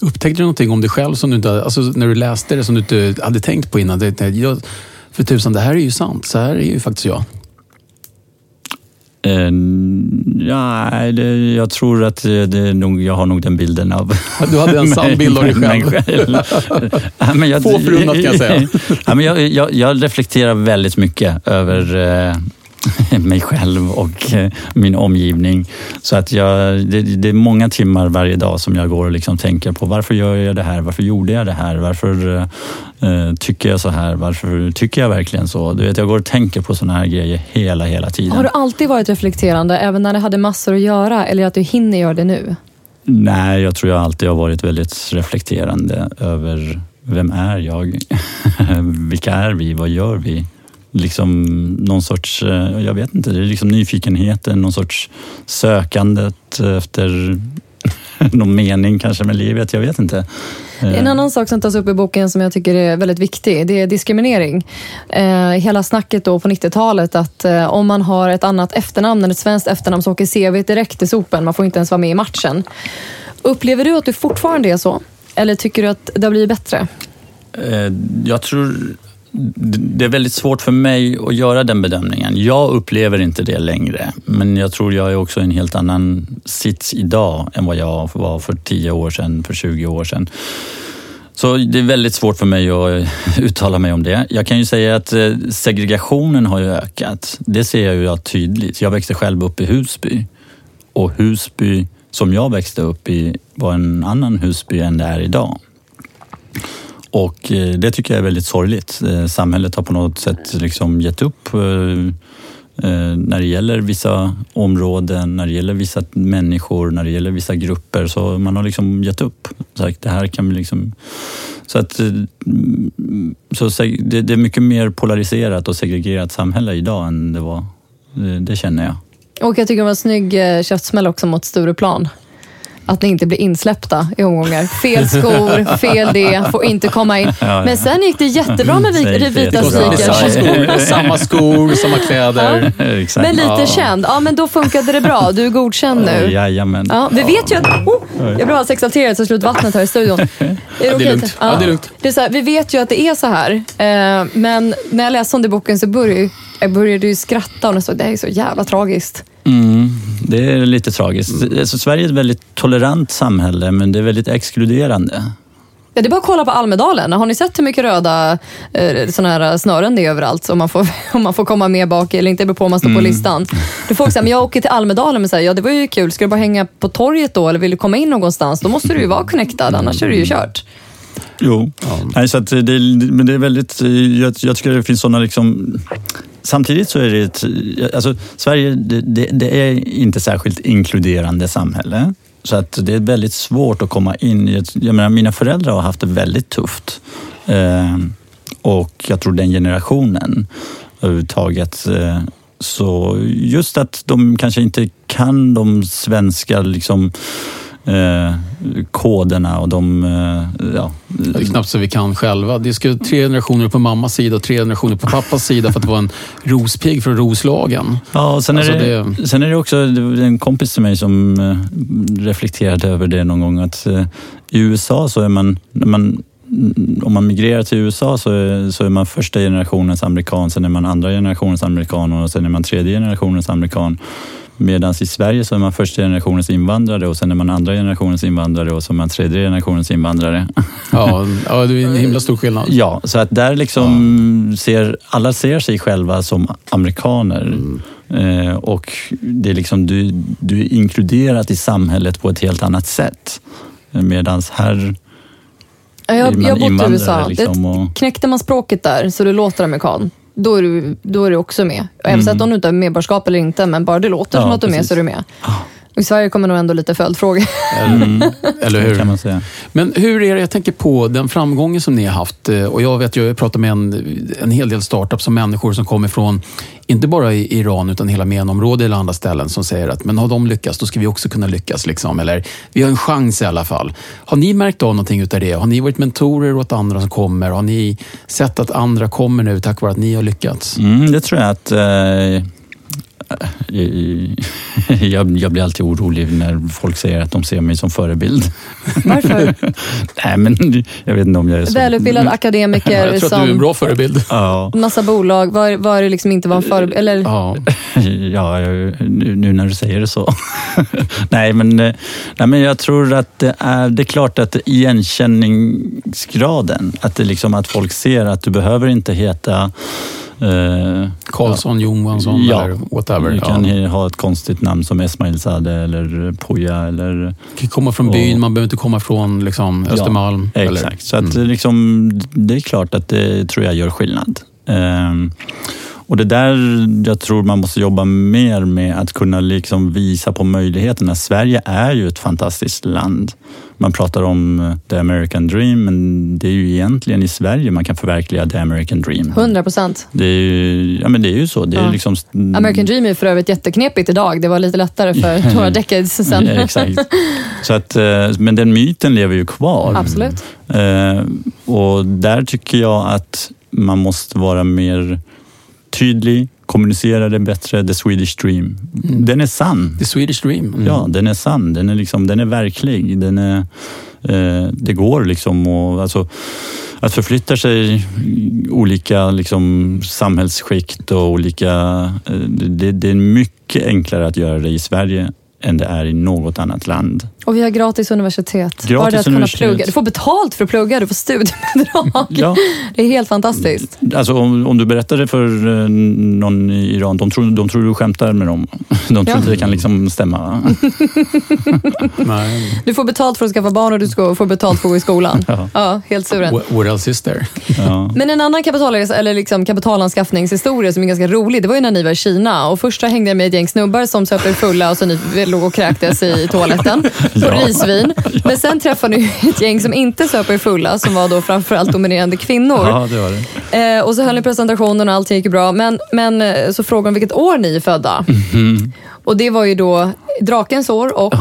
Upptäckte du någonting om dig själv som du inte, alltså när du läste det som du inte hade tänkt på innan? Det, jag, för tusan, det här är ju sant. Så här är ju faktiskt jag. Eh, ja, det, jag tror att det, nog, jag har nog den bilden av Du hade en sann bild av dig själv. Ja, men jag, Få förunnat, kan jag säga. Ja, men jag, jag, jag reflekterar väldigt mycket över eh, mig själv och eh, min omgivning. Så att jag, det, det är många timmar varje dag som jag går och liksom tänker på varför gör jag det här? Varför gjorde jag det här? Varför eh, tycker jag så här? Varför tycker jag verkligen så? Du vet, jag går och tänker på sådana här grejer hela, hela tiden. Har du alltid varit reflekterande, även när du hade massor att göra, eller att du hinner göra det nu? Nej, jag tror jag alltid har varit väldigt reflekterande över vem är jag? Vilka är vi? Vad gör vi? Liksom någon sorts, eh, jag vet inte, det är liksom nyfikenheten, någon sorts sökandet efter någon mening kanske med livet, jag vet inte. En annan sak som tas upp i boken som jag tycker är väldigt viktig, det är diskriminering. Eh, hela snacket då på 90-talet att eh, om man har ett annat efternamn än ett svenskt efternamn så åker CV direkt i sopen. Man får inte ens vara med i matchen. Upplever du att du fortfarande är så? Eller tycker du att det har blivit bättre? Eh, Jag tror det är väldigt svårt för mig att göra den bedömningen. Jag upplever inte det längre, men jag tror jag är också i en helt annan sits idag än vad jag var för 10 år sedan, för 20 år sedan. Så det är väldigt svårt för mig att uttala mig om det. Jag kan ju säga att eh, segregationen har ju ökat. Det ser jag ju tydligt. Jag växte själv upp i Husby och Husby som jag växte upp i var en annan Husby än det är idag. Och eh, det tycker jag är väldigt sorgligt. Eh, samhället har på något sätt liksom gett upp eh, när det gäller vissa områden, när det gäller vissa människor, när det gäller vissa grupper. Så man har liksom gett upp. Det här kan vi liksom... Så att mm, så det, är mycket mer polariserat och segregerat samhälle idag än det var. Det, känner jag. Och jag tycker det var en snygg köttsmäll käftsmäll också mot Stureplan. Att ni inte blir insläppta i omgångar. Fel skor, fel det, får inte komma in. Men sen gick det jättebra med vi- vita Samma sneakers. skor, samma, skor, samma kläder. Exakt. Men lite känd. Ja, men då funkade det bra. Du är godkänd nu. Jajamän. Ja, vi vet ju att... Oh, jag blir alldeles exalterad så jag slut vattnet här i studion. Är det, det är okej? lugnt. Ja, det är lugnt. Det är så här, vi vet ju att det är så här. Eh, men när jag läste om det i boken så började jag, jag började ju skratta och jag såg det här är så jävla tragiskt. Mm, det är lite tragiskt. Alltså, Sverige är ett väldigt tolerant samhälle, men det är väldigt exkluderande. Ja, det är bara att kolla på Almedalen. Har ni sett hur mycket röda eh, såna här snören det är överallt? Om man, får, om man får komma med bak eller inte, det beror på om man står på listan. Då folk säger, men jag åker till Almedalen, men säger, ja det var ju kul. Ska du bara hänga på torget då eller vill du komma in någonstans? Då måste du ju vara connectad, annars är det ju kört. Jo, Nej, så att det, men det är väldigt, jag, jag tycker det finns sådana liksom... Samtidigt så är det ett, alltså Sverige, det, det, är inte särskilt inkluderande samhälle. Så att det är väldigt svårt att komma in i ett, jag menar mina föräldrar har haft det väldigt tufft. Eh, och jag tror den generationen överhuvudtaget. Eh, så just att de kanske inte kan de svenska liksom, eh, koderna och de... Eh, ja, Det är knappt så vi kan själva. Det ska tre generationer på mammas sida och tre generationer på pappas sida för att vara en rospigg från Roslagen. Ja, och sen, Alltså, är det, sen är det också det en kompis till mig som eh, reflekterade över det någon gång att eh, i USA så är man, man om man migrerar till USA så är, så är man första generationens amerikan, sen är man andra generationens amerikan och sen är man tredje generationens amerikan. Medan i Sverige så är man första generationens invandrare och sen är man andra generationens invandrare och så är man tredje generationens invandrare. Ja, ja, det är en himla stor skillnad. Ja, så att där liksom ser alla ser sig själva som amerikaner. Eh, och det är liksom, du, du är inkluderad i samhället på ett helt annat sätt. Medan här Ja, är Jag, har bott i. USA. Liksom, Det, och, knäckte man språket där så du låter amerikan, då är du, då är du också med. Och Oavsett om du inte har medborgarskap eller inte, men bara det låter Mm. Ja, som att du är med så är du med. I Sverige kommer nog ändå lite följdfrågor. mm, Eller hur? kan man säga. Men hur är det, jag tänker på den framgången som ni har haft. eh, Och jag vet, jag pratar med en, en hel del startups och människor som kommer från, inte bara i Iran, utan hela menområdet eller andra ställen som säger att men har de lyckats, då ska vi också kunna lyckas. Liksom. Eller vi har en chans i alla fall. Har ni märkt av någonting utav det? Har ni varit mentorer åt andra som kommer? Har ni sett att andra kommer nu tack vare att ni har lyckats? Mm, det tror jag att eh, jag, jag blir alltid orolig när folk säger att de ser mig som förebild. Varför? Nej, men jag vet inte om jag är så... Välutbildad akademiker Jag tror att du är en som bra förebild. Ja, massa bolag. Var, var det liksom inte var en förebild? Eller, Ja. ja nu, nu när du säger det så. nej, men, eh, nej, men jag tror att det är, det är klart att igenkänningsgraden, att, det liksom, att folk ser att du behöver inte heta eh, Karlsson, Johansson Ja. eller whatever. Du Ja. kan ha ett konstigt namn som Esmail Zadeh eller Poja eller... Du kan komma från byn, Och- man behöver inte komma från liksom, Östermalm. Ja, eller- exakt. Så att Mm. liksom, det är klart att det tror jag gör skillnad. Ehm, och det där jag tror man måste jobba mer med att kunna liksom visa på möjligheterna. Sverige är ju ett fantastiskt land. Man pratar om eh, the American dream, men det är ju egentligen i Sverige man kan förverkliga the American dream. 100 procent. Det är ju, ja, men det är ju så. Det är Ja. liksom, American Dream är för övrigt jätteknepigt idag. Det var lite lättare för några decades sedan. Ja, exakt. Så att, eh, men den myten lever ju kvar. Absolut. Eh, och där tycker jag att man måste vara mer tydlig, kommunicera det bättre, the Swedish dream. Den är sann. The Swedish Dream. Mm. Ja, den är sann. Den är, liksom, den är verklig. Den är, eh, det går liksom att, alltså, att förflytta sig i olika liksom, samhällsskikt och olika... Eh, det, det är mycket enklare att göra det i Sverige än det är i något annat land. Och vi har gratis universitet. Gratis Bara det att universitet. kunna plugga. Du får betalt för att plugga, du får studiebidrag. Ja. Det är helt fantastiskt. Alltså om, om du berättar det för eh, någon i Iran, de tror, de tror du skämtar med dem. De tror Ja. inte det kan liksom stämma. Nej. Du får betalt för att skaffa barn och du ska få betalt för att gå i skolan. Ja, helt suveränt. What, else is there? Ja. Men en annan kapitalresa, eller liksom kapitalanskaffningshistoria som är ganska rolig, det var ju när ni var i Kina. Och först hängde jag med ett gäng snubbar som söp er fulla och så ni låg och kräktes i toaletten på Ja. risvin. Men sen träffade ni ett gäng som inte söp er fulla, som var då framförallt dominerande kvinnor. ja, det var det. Eh, och så höll ni presentationen och allting gick bra. Men, men eh, så frågade de vilket år ni är födda. Mhm. Och det var ju då drakens år och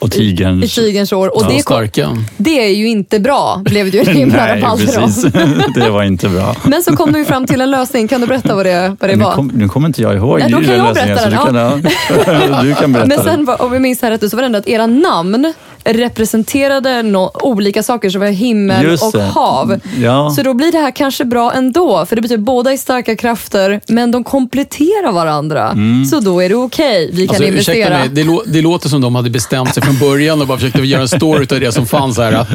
Och i, i tigerns. tigerns år. Och Ja, det, kom, starka. det är ju inte bra, blev det ju Nej, rabalder om. precis. Det var inte bra. Men så kom du ju fram till en lösning. Kan du berätta vad det, vad det Nu, var? kom, nu kommer inte jag ihåg Nej, då kan jag lösningen, berätta den, Du kan, ja. du kan berätta Men sen, om vi minns här rätt, så var det ändå att era namn representerade no olika saker som var himmel Just och det. hav. Ja. Så då blir det här kanske bra ändå, för det betyder båda är starka krafter, men de kompletterar varandra. Så då är det okej, vi kan Alltså, investera. mig, det, lå- det låter som de hade bestämt sig från början och bara försökte göra en story av det som fanns här.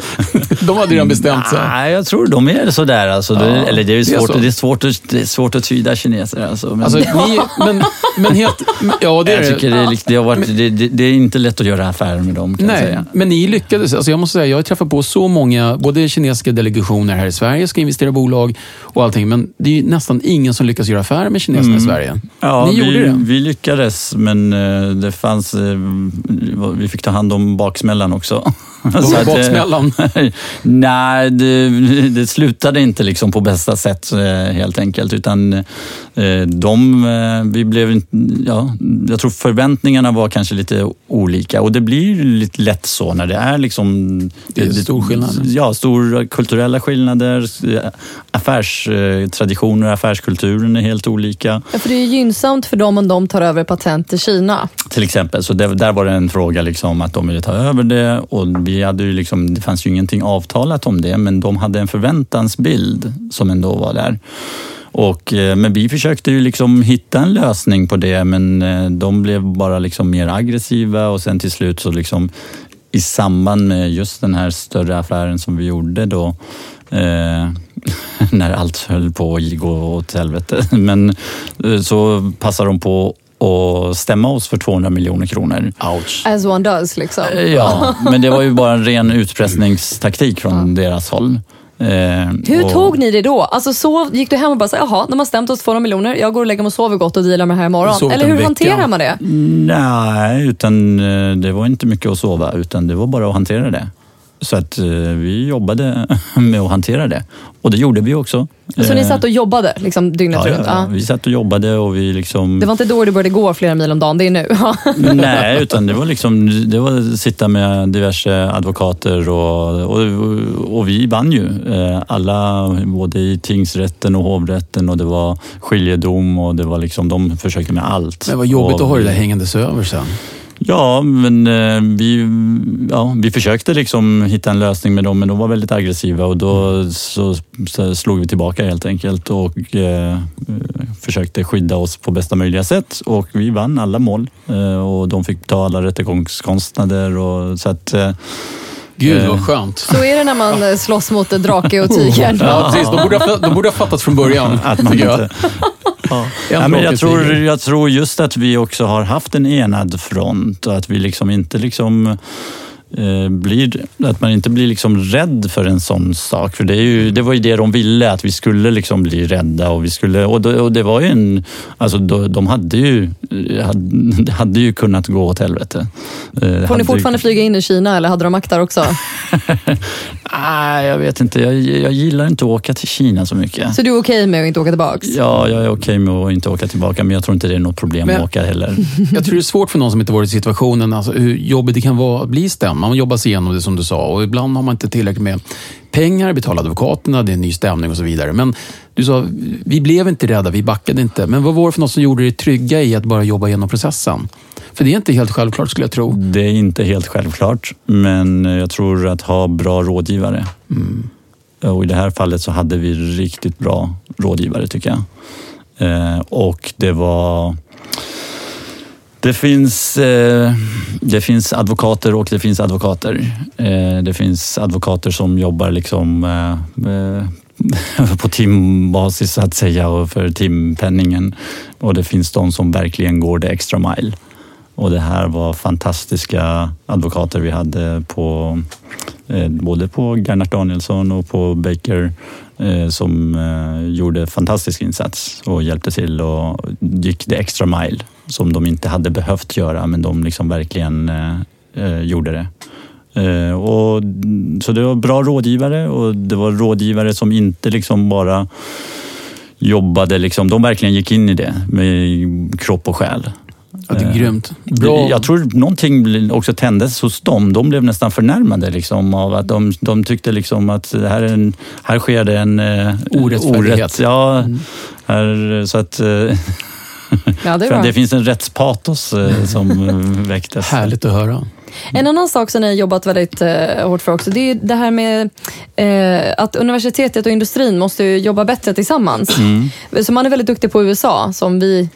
De hade redan bestämt sig. Nej, jag tror de är sådär. Alltså. Det, Ja, eller det är, ju det är svårt, så. det är svårt, att, det är svårt att tyda kineser. Alltså. Men Alltså, ni, men, men helt... Ja, det är jag det. tycker det är, det, har varit, det, det, det är inte lätt att göra affärer med dem. Kan jag Nej, säga. Men ni lyckades. Alltså jag måste säga, jag har träffat på så många, både kinesiska delegationer här i Sverige ska investera i bolag och allting, men det är ju nästan ingen som lyckas göra affärer med kineserna i Sverige. Mm. Ja, ni vi, gjorde det. vi lyckades, men eh, det fanns, eh, vi fick ta hand om baksmällan också. Så att, eh? Nej, det, det slutade inte liksom på bästa sätt eh, helt enkelt. Utan eh, de, vi blev, ja, jag tror förväntningarna var kanske lite olika och det blir ju lite lätt så när det är liksom... Det är stor skillnad. Ja, stora kulturella skillnader, affärstraditioner, affärskulturen är helt olika. Ja, för det är gynnsamt för dem om de tar över patent i Kina. Till exempel, så det, där var det en fråga liksom att de ville ta över det och vi hade ju liksom, det fanns ju ingenting avtalat om det men de hade en förväntansbild som ändå var där. Och, eh, men vi försökte ju liksom hitta en lösning på det men eh, de blev bara liksom mer aggressiva och sen till slut så liksom i samband med just den här större affären som vi gjorde då eh, när allt höll på att gå åt helvete. Men eh, så passade de på att stämma oss för 200 miljoner kronor. Ouch. As one does liksom. Ja, men det var ju bara en ren utpressningstaktik från deras håll. Eh, Hur och- tog ni det då? Alltså så gick du hem och bara, så, jaha, de har stämt oss 200 miljoner, jag går och lägger mig och sover gott och dealar med det här imorgon. Eller hur vecka. hanterar man det? Nej, utan eh, det var inte mycket att sova utan det var bara att hantera det. Så att eh, vi jobbade med att hantera det. Och det gjorde vi också. Så ni Eh, satt och jobbade liksom, dygnet ja, runt? ja. Ja. Vi satt och jobbade och vi liksom... Det var inte då du började gå flera mil om dagen, det är nu. Nej, utan det var liksom det var att sitta med diverse advokater och, och, och vi vann ju. Eh, Alla, både i tingsrätten och hovrätten och det var skiljedom och det var liksom, de försökte med allt. Men vad jobbigt och, att ha det där hängandes över sen. Ja, men eh, vi, ja, vi försökte liksom hitta en lösning med dem, men de var väldigt aggressiva och då så, så slog vi tillbaka helt enkelt och eh, försökte skydda oss på bästa möjliga sätt och vi vann alla mål eh, och de fick ta alla rättegångskostnader och så att eh, Gud Eh. vad skönt. Så är det när man eh, slåss mot en drake och tigern. Ja, precis. De borde, ha, de borde ha fattat från början. att man inte... Ja. Ja, men jag, tror, jag tror just att vi också har haft en enad front och att vi liksom inte liksom eh, blir, att man inte blir liksom rädd för en sån sak. För det, är ju, det var ju det de ville, att vi skulle liksom bli rädda. Och, vi skulle, och, det, och det var ju en... Alltså de, de hade ju hade, det hade ju kunnat gå åt helvete. Eh, Får hade ni fortfarande flyga in i Kina eller hade de makt där också? Nej, jag vet inte. Jag, jag gillar inte att åka till Kina så mycket. Så du är okej med att inte åka tillbaks? Ja, jag är okej med att inte åka tillbaka, men jag tror inte det är något problem Men- att åka heller. Jag tror det är svårt för någon som inte varit i situationen, alltså hur jobbigt det kan vara att bli stämd. Man jobbar sig igenom det som du sa och ibland har man inte tillräckligt med pengar, betala advokaterna, det är en ny stämning och så vidare. Men du sa, vi blev inte rädda, vi backade inte. Men vad var det för något som gjorde dig trygga i att bara jobba igenom processen? För det är inte helt självklart skulle jag tro. Det är inte helt självklart, men jag tror att ha bra rådgivare. Och I det här fallet så hade vi riktigt bra rådgivare tycker jag. Eh, och det var Det finns, eh, det finns advokater och det finns advokater. Eh, det finns advokater som jobbar liksom på timbasis så att säga och för timpenningen. Och det finns de som verkligen går det extra mile. Och det här var fantastiska advokater vi hade på eh, både på Gernert Danielsson och på Baker eh, som eh, gjorde fantastisk insats och hjälpte till och gick det extra mile som de inte hade behövt göra men de liksom verkligen eh, eh, gjorde det. Eh, och, så det var bra rådgivare och det var rådgivare som inte liksom bara jobbade, liksom, de verkligen gick in i det med kropp och själ. Ja, det är Eh, grymt. Bra. Jag tror någonting också tändes hos dem. De blev nästan förnärmade liksom, av att de, de tyckte liksom att här, är en, här sker det en eh, Orättfärdighet. orätt. Ja, här, så att, Ja, det det finns en rättspatos som väcktes. Härligt att höra. En annan sak som ni har jobbat väldigt eh, hårt för också, det är det här med eh, att universitetet och industrin måste ju jobba bättre tillsammans. Mm. Så man är väldigt duktig på USA, som vi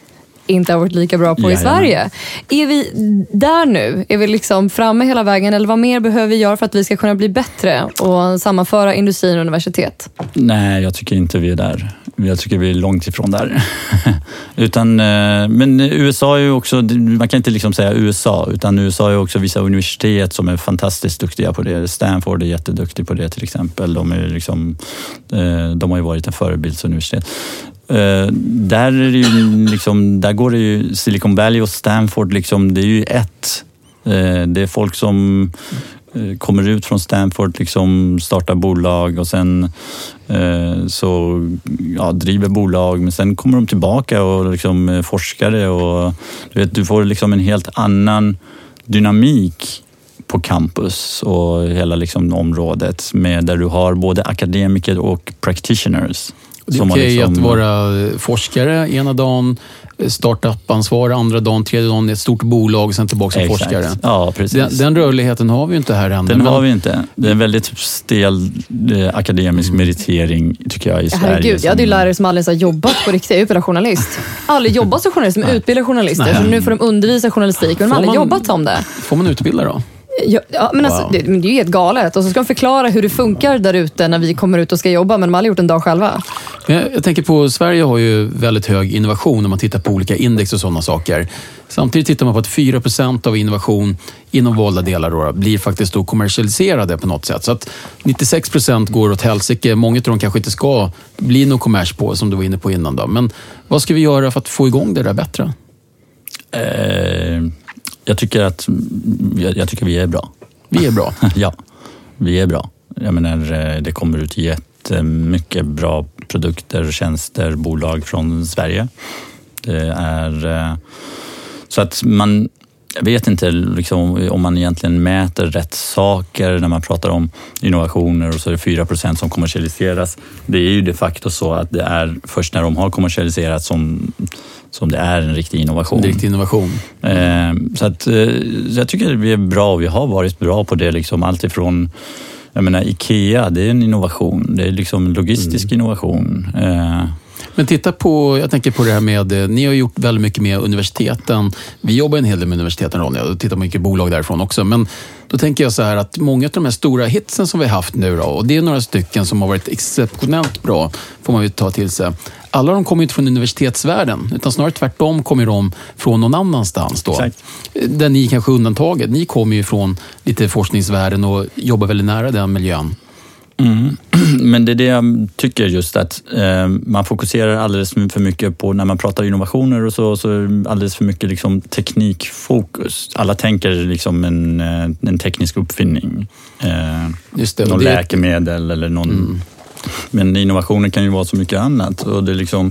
inte har varit lika bra på i Jajamän. Sverige. Är vi där nu? Är vi liksom framme hela vägen? Eller vad mer behöver vi göra för att vi ska kunna bli bättre och sammanföra industrin och universitet? Nej, jag tycker inte vi är där. Jag tycker vi är långt ifrån där. utan, eh, men USA är ju också, man kan inte liksom säga USA, utan USA är också vissa universitet som är fantastiskt duktiga på det. Stanford är jätteduktig på det till exempel. De, är liksom, eh, de har ju varit en förebildsuniversitet. Eh, där, är det ju liksom, där går det ju, Silicon Valley och Stanford, liksom, det är ju ett. Det är folk som kommer ut från Stanford, liksom startar bolag och sen eh, så ja, driver bolag, men sen kommer de tillbaka och liksom är forskare och du, vet, du får liksom en helt annan dynamik på campus och hela liksom området med där du har både akademiker och practitioners. Det är okej liksom- att vara forskare ena dagen, startup-ansvarig andra dagen, tredje dagen i ett stort bolag, sen tillbaka som Exakt. forskare. Ja, precis. Den, den rörligheten har vi ju inte här än. Den men- har vi inte. Det är en väldigt stel eh, akademisk meritering tycker jag i Sverige. Herregud, jag hade ju lärare som aldrig har jobbat på riktigt. Jag är utbildad journalist. Aldrig jobbat som journalist, men utbildad journalister. Så nu får de undervisa journalistik, men de har aldrig man- jobbat som det. Får man utbilda då? Ja, ja, men alltså, Wow. det, men det är ju helt galet. Och så ska de förklara hur det funkar där ute när vi kommer ut och ska jobba, men de har aldrig gjort en dag själva. Men Jag, jag tänker på, Sverige har ju väldigt hög innovation om man tittar på olika index och sådana saker. Samtidigt tittar man på att 4% av innovation inom valda delar då, blir faktiskt då kommersialiserade på något sätt. Så att 96% går åt helsike. Många av dem kanske inte ska bli någon kommers på, som du var inne på innan. Då. Men vad ska vi göra för att få igång det där bättre? Eh, jag, tycker att, jag, jag tycker vi är bra. Vi är bra. ja, vi är bra. Jag menar, eh, det kommer ut jättemycket bra produkter, tjänster, bolag från Sverige. Det är eh, så att man, jag vet inte liksom, om man egentligen mäter rätt saker när man pratar om innovationer och så är det 4 som kommersialiseras. Det är ju de facto så att det är först när de har kommersialiserats som, som det är en riktig innovation. Direkt innovation. Eh, så att, eh, jag tycker vi är bra och vi har varit bra på det. Liksom, allt ifrån jag menar, Ikea, det är en innovation. Det är liksom logistisk innovation. Eh, Men titta på, jag tänker på det här med, eh, ni har gjort väldigt mycket med universiteten. Vi jobbar en hel del med universiteten Ronja och tittar på mycket bolag därifrån också. Men då tänker jag så här att många av de här stora hitsen som vi har haft nu då, och det är några stycken som har varit exceptionellt bra, får man ju ta till sig. Alla de kommer inte från universitetsvärlden, utan snarare tvärtom kommer de från någon annanstans. Då. Exakt. Där ni kanske är undantaget. Ni kommer ju från lite forskningsvärlden och jobbar väldigt nära den miljön. Mm. Men det är det jag tycker just att eh, man fokuserar alldeles för mycket på, när man pratar innovationer och så, så alldeles för mycket liksom teknikfokus. Alla tänker liksom en, eh, en teknisk uppfinning. Eh, det, någon det- läkemedel eller någon... Men innovationer kan ju vara så mycket annat. Och det, är liksom,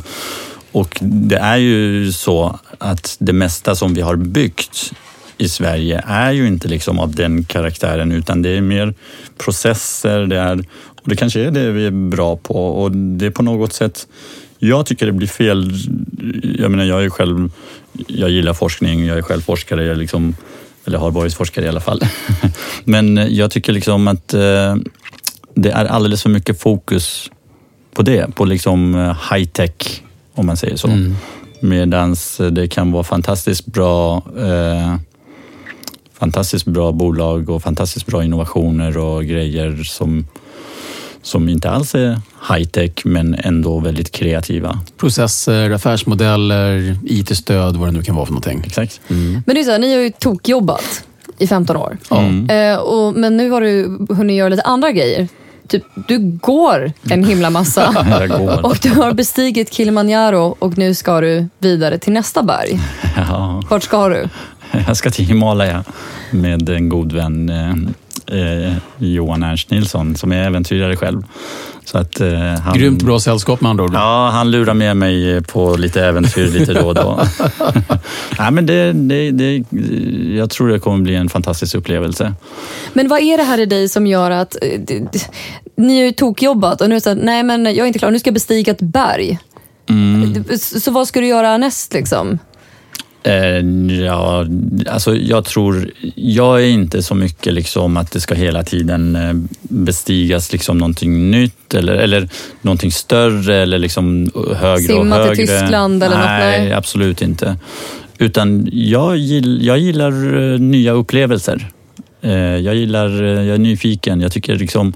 och det är ju så att det mesta som vi har byggt i Sverige är ju inte liksom av den karaktären utan det är mer processer, det är, och det kanske är det vi är bra på och det är på något sätt jag tycker det blir fel. Jag menar, jag är själv, jag gillar forskning, jag är själv forskare, jag är liksom, eller har varit forskare i alla fall. Men jag tycker liksom att eh, det är alldeles för mycket fokus på det, på liksom eh, high tech, om man säger så. Medan det kan vara fantastiskt bra eh, fantastiskt bra bolag och fantastiskt bra innovationer och grejer som, som inte alls är high tech men ändå väldigt kreativa. Processer, affärsmodeller, IT-stöd, vad det nu kan vara för någonting. Exakt. Men det är så här, ni har ju tokjobbat i 15 år. Mm. Eh, och, men nu har du hunnit göra lite andra grejer. Typ, du går en himla massa. Och du har bestigit Kilimanjaro och nu ska du vidare till nästa berg. Ja. Vart ska du? Jag ska till Himalaya med en god vän, eh, Johan Ernst Nilsson, som är äventyrare själv. Så att, eh, han, Grymt bra sällskap med andra ord. Ja, han lurar med mig på lite äventyr lite då och då. Nej, men det, det, det, jag tror det kommer bli en fantastisk upplevelse. Men vad är det här i dig som gör att... eh, Ni har ju tokjobbat och nu är det så här, nej men jag är inte klar, nu ska jag bestiga ett berg. Så så vad ska du göra näst liksom? Eh, ja, alltså jag tror, jag är inte så mycket liksom att det ska hela tiden eh, bestigas liksom någonting nytt eller, eller någonting större eller liksom högre Simma och till högre. Tyskland eller något, nej, nej. absolut inte. Utan jag, gill, jag gillar eh, nya upplevelser. Jag gillar, jag är nyfiken. Jag tycker liksom,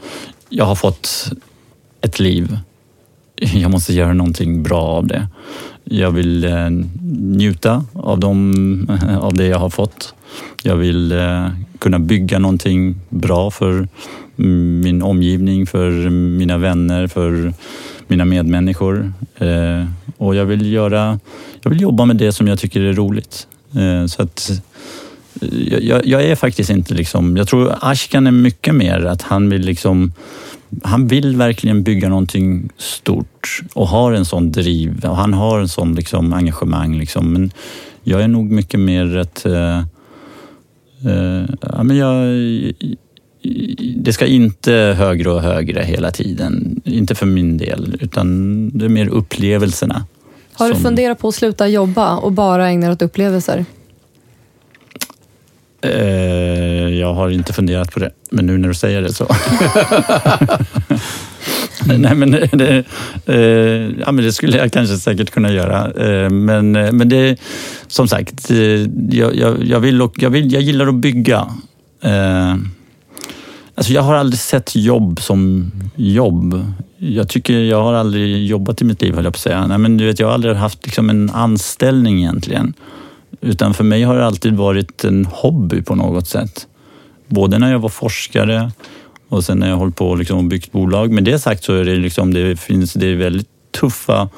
jag har fått ett liv. Jag måste göra någonting bra av det. Jag vill eh, njuta av, dem, av det jag har fått. Jag vill eh, kunna bygga någonting bra för min omgivning, för mina vänner, för mina medmänniskor. Eh, och jag vill, göra, jag vill jobba med det som jag tycker är roligt. Så att, jag, jag är faktiskt inte liksom... Jag tror Ashkan är mycket mer att han vill liksom han vill verkligen bygga någonting stort och har en sån driv och han har en sån liksom engagemang. Liksom. Men jag är nog mycket mer ett... Eh, eh, ja, men jag, det ska inte högre och högre hela tiden. Inte för min del, utan det är mer upplevelserna. Har du som- funderat på att sluta jobba och bara ägna dig åt upplevelser? Eh, jag har inte funderat på det, men nu när du säger det så. Nej, men det, eh, ja, men det skulle jag kanske säkert kunna göra. Eh, men, men det, som sagt, jag, jag, jag, vill, och- jag, vill, jag gillar att bygga. Alltså jag har aldrig sett jobb som jobb. Jag tycker jag har aldrig jobbat i mitt liv, höll jag på att säga. Nej, men du vet, jag har aldrig haft liksom en anställning egentligen. Utan för mig har det alltid varit en hobby på något sätt. Både när jag var forskare och sen när jag hållit på liksom och byggt bolag. Med det sagt så är det, liksom, det, finns, det är väldigt tuffa,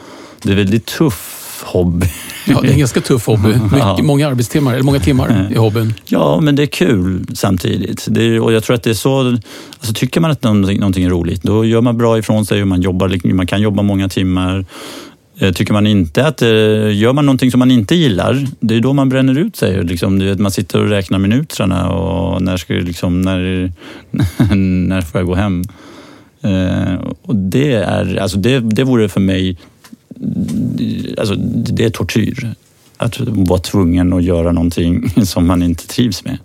det är väldigt tuff hobby. Ja, det är en ganska tuff hobby. Mycket, Ja. Många arbetstimmar, eller många timmar i hobbyn. Ja, men det är kul samtidigt. Är, och jag tror att det är så, alltså tycker man att någonting, någonting är roligt, då gör man bra ifrån sig och man, jobbar, man kan jobba många timmar. Eh, tycker man inte att, eh, gör man någonting som man inte gillar, det är då man bränner ut sig. Liksom, du vet, man sitter och räknar minuterna och när, ska, jag liksom, när, när får jag gå hem? Eh, och det, är, alltså det, det vore för mig, alltså det är tortyr. Att vara tvungen att göra någonting som man inte trivs med.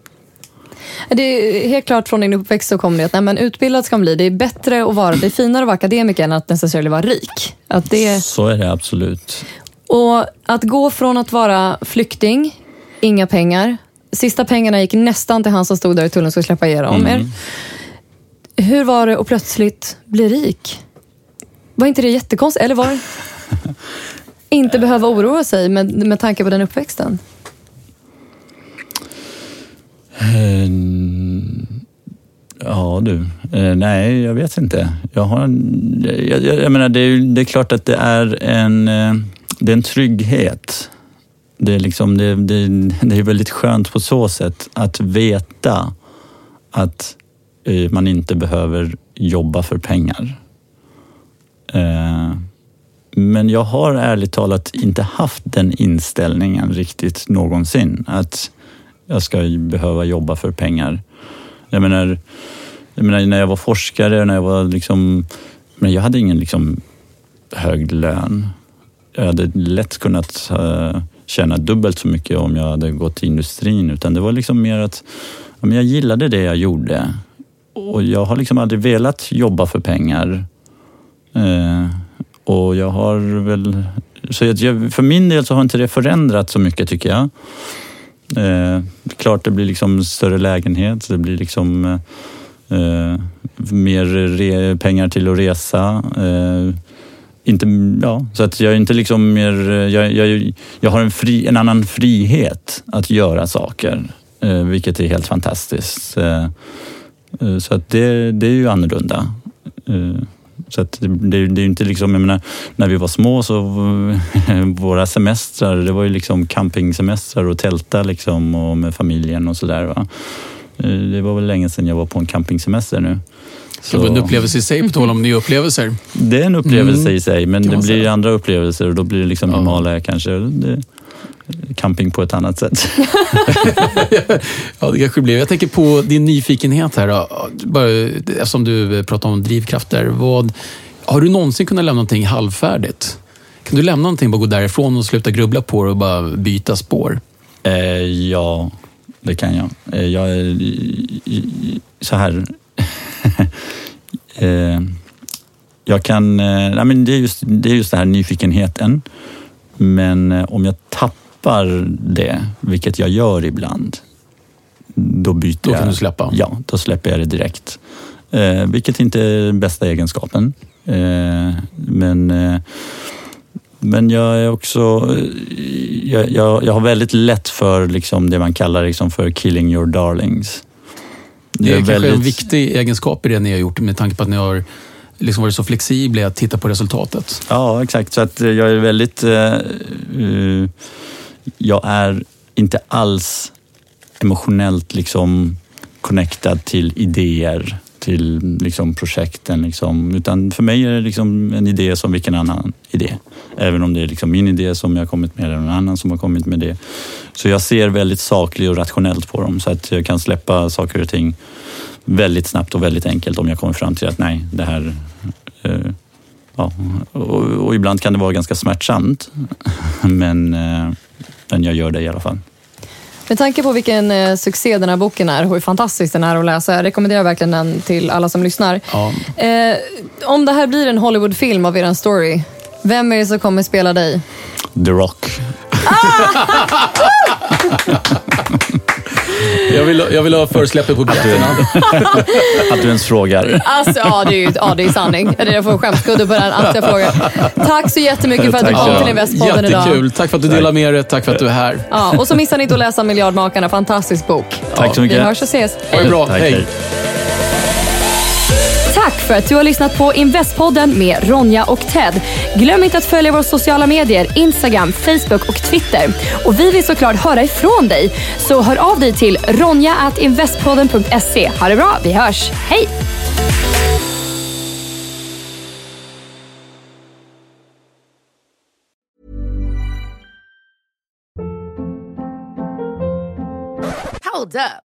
Det är helt klart från din uppväxt så kommer det att nej, men utbildad ska man bli. Det är bättre att vara, det är finare att vara akademiker än att necessarily vara rik. Att det, Så är det absolut. och att gå från att vara flykting, inga pengar. Sista pengarna gick nästan till han som stod där i tullen och skulle släppa igenom er. Hur var det att plötsligt bli rik? Var inte det jättekonstigt? Eller var det inte behöva oroa sig med, med tanke på den uppväxten? Eh, ja du, eh, nej jag vet inte. Jag, har en, jag, jag, jag menar det är, det är klart att det är en, eh, det är en trygghet. Det är, liksom, det, det, det är väldigt skönt på så sätt att veta att man inte behöver jobba för pengar. Men jag har ärligt talat inte haft den inställningen riktigt någonsin. Att jag ska behöva jobba för pengar. Jag menar, jag menar när jag var forskare, när jag var liksom... Men jag hade ingen liksom hög lön. Jag hade lätt kunnat uh, tjäna dubbelt så mycket om jag hade gått till industrin. Utan det var liksom mer att ja, men jag gillade det jag gjorde. Och jag har liksom aldrig velat jobba för pengar. Uh, och jag har väl så jag, för min del så har inte det förändrat så mycket tycker jag. Eh, klart det blir liksom större lägenhet, det blir liksom eh, eh, mer re, pengar till att resa. Eh, inte, ja, så att jag är inte liksom mer, eh, jag, jag, jag har en, fri, en annan frihet att göra saker, eh, vilket är helt fantastiskt. Eh, eh så att det, det är ju annorlunda. Så det, det, det är inte liksom, jag menar, när vi var små så våra semestrar, det var ju liksom campingsemestrar och tälta liksom och med familjen och sådär. Eh, det var väl länge sedan jag var på en campingsemester nu. Så. Det var en upplevelse i sig, på tal om nya upplevelser. Det är en upplevelse mm. i sig, men det blir andra upplevelser och då blir det liksom ja. Himalaya kanske. Det, camping på ett annat sätt. ja, det kanske blir. Jag tänker på din nyfikenhet här. Bara, eftersom du pratar om drivkrafter. Vad, har du någonsin kunnat lämna någonting halvfärdigt? Kan du lämna någonting, bara gå därifrån och sluta grubbla på det och bara byta spår? Eh, ja, det kan jag. Eh, jag är så här. eh, jag kan... Eh, nej, men det, är just, det är just det här nyfikenheten. Men eh, om jag tappar tappar det, vilket jag gör ibland, då byter då jag. Då kan du släppa? Ja, då släpper jag det direkt. Eh, vilket inte är den bästa egenskapen. Eh, men eh, men jag är också... Jag, jag, jag, har väldigt lätt för liksom det man kallar liksom för killing your darlings. Det är, det är kanske väldigt... en viktig egenskap i det ni har gjort med tanke på att ni har liksom varit så flexibla i att titta på resultatet. Ja, exakt. Så att jag är väldigt... Uh, jag är inte alls emotionellt liksom connectad till idéer, till liksom projekten. Liksom. Utan för mig är det liksom en idé som vilken annan idé. Även om det är liksom min idé som jag har kommit med eller någon annan som har kommit med det. Så jag ser väldigt sakligt och rationellt på dem så att jag kan släppa saker och ting väldigt snabbt och väldigt enkelt om jag kommer fram till att nej, det här eh, Ja, och, och, ibland kan det vara ganska smärtsamt. Men eh, men jag gör det i alla fall. Med tanke på vilken eh, succé den här boken är och hur fantastisk den är att läsa, jag rekommenderar verkligen den till alla som lyssnar. Ja. Eh, om det här blir en Hollywoodfilm av er story, vem är det som kommer spela dig? The Rock. Jag vill, jag vill ha försläppet på biljetterna. Att du ens frågar. Alltså, ja, det är ju ja, det är sanning. Jag får skämskudde på den att jag frågar. Tack så jättemycket för att du kom till Investpodden idag. Jättekul. Tack för att du delar med dig. Tack för att du är här. Ja, och så missar ni inte att läsa Miljardmakarna. Fantastisk bok. Tack så mycket. Vi hörs och ses. Ha det bra. hej. Tack för att du har lyssnat på Investpodden med Ronja och Ted. Glöm inte att följa våra sociala medier, Instagram, Facebook och Twitter. Och vi vill såklart höra ifrån dig. Så hör av dig till ronja.investpodden.se. Ha det bra, vi hörs. Hej! Hold up.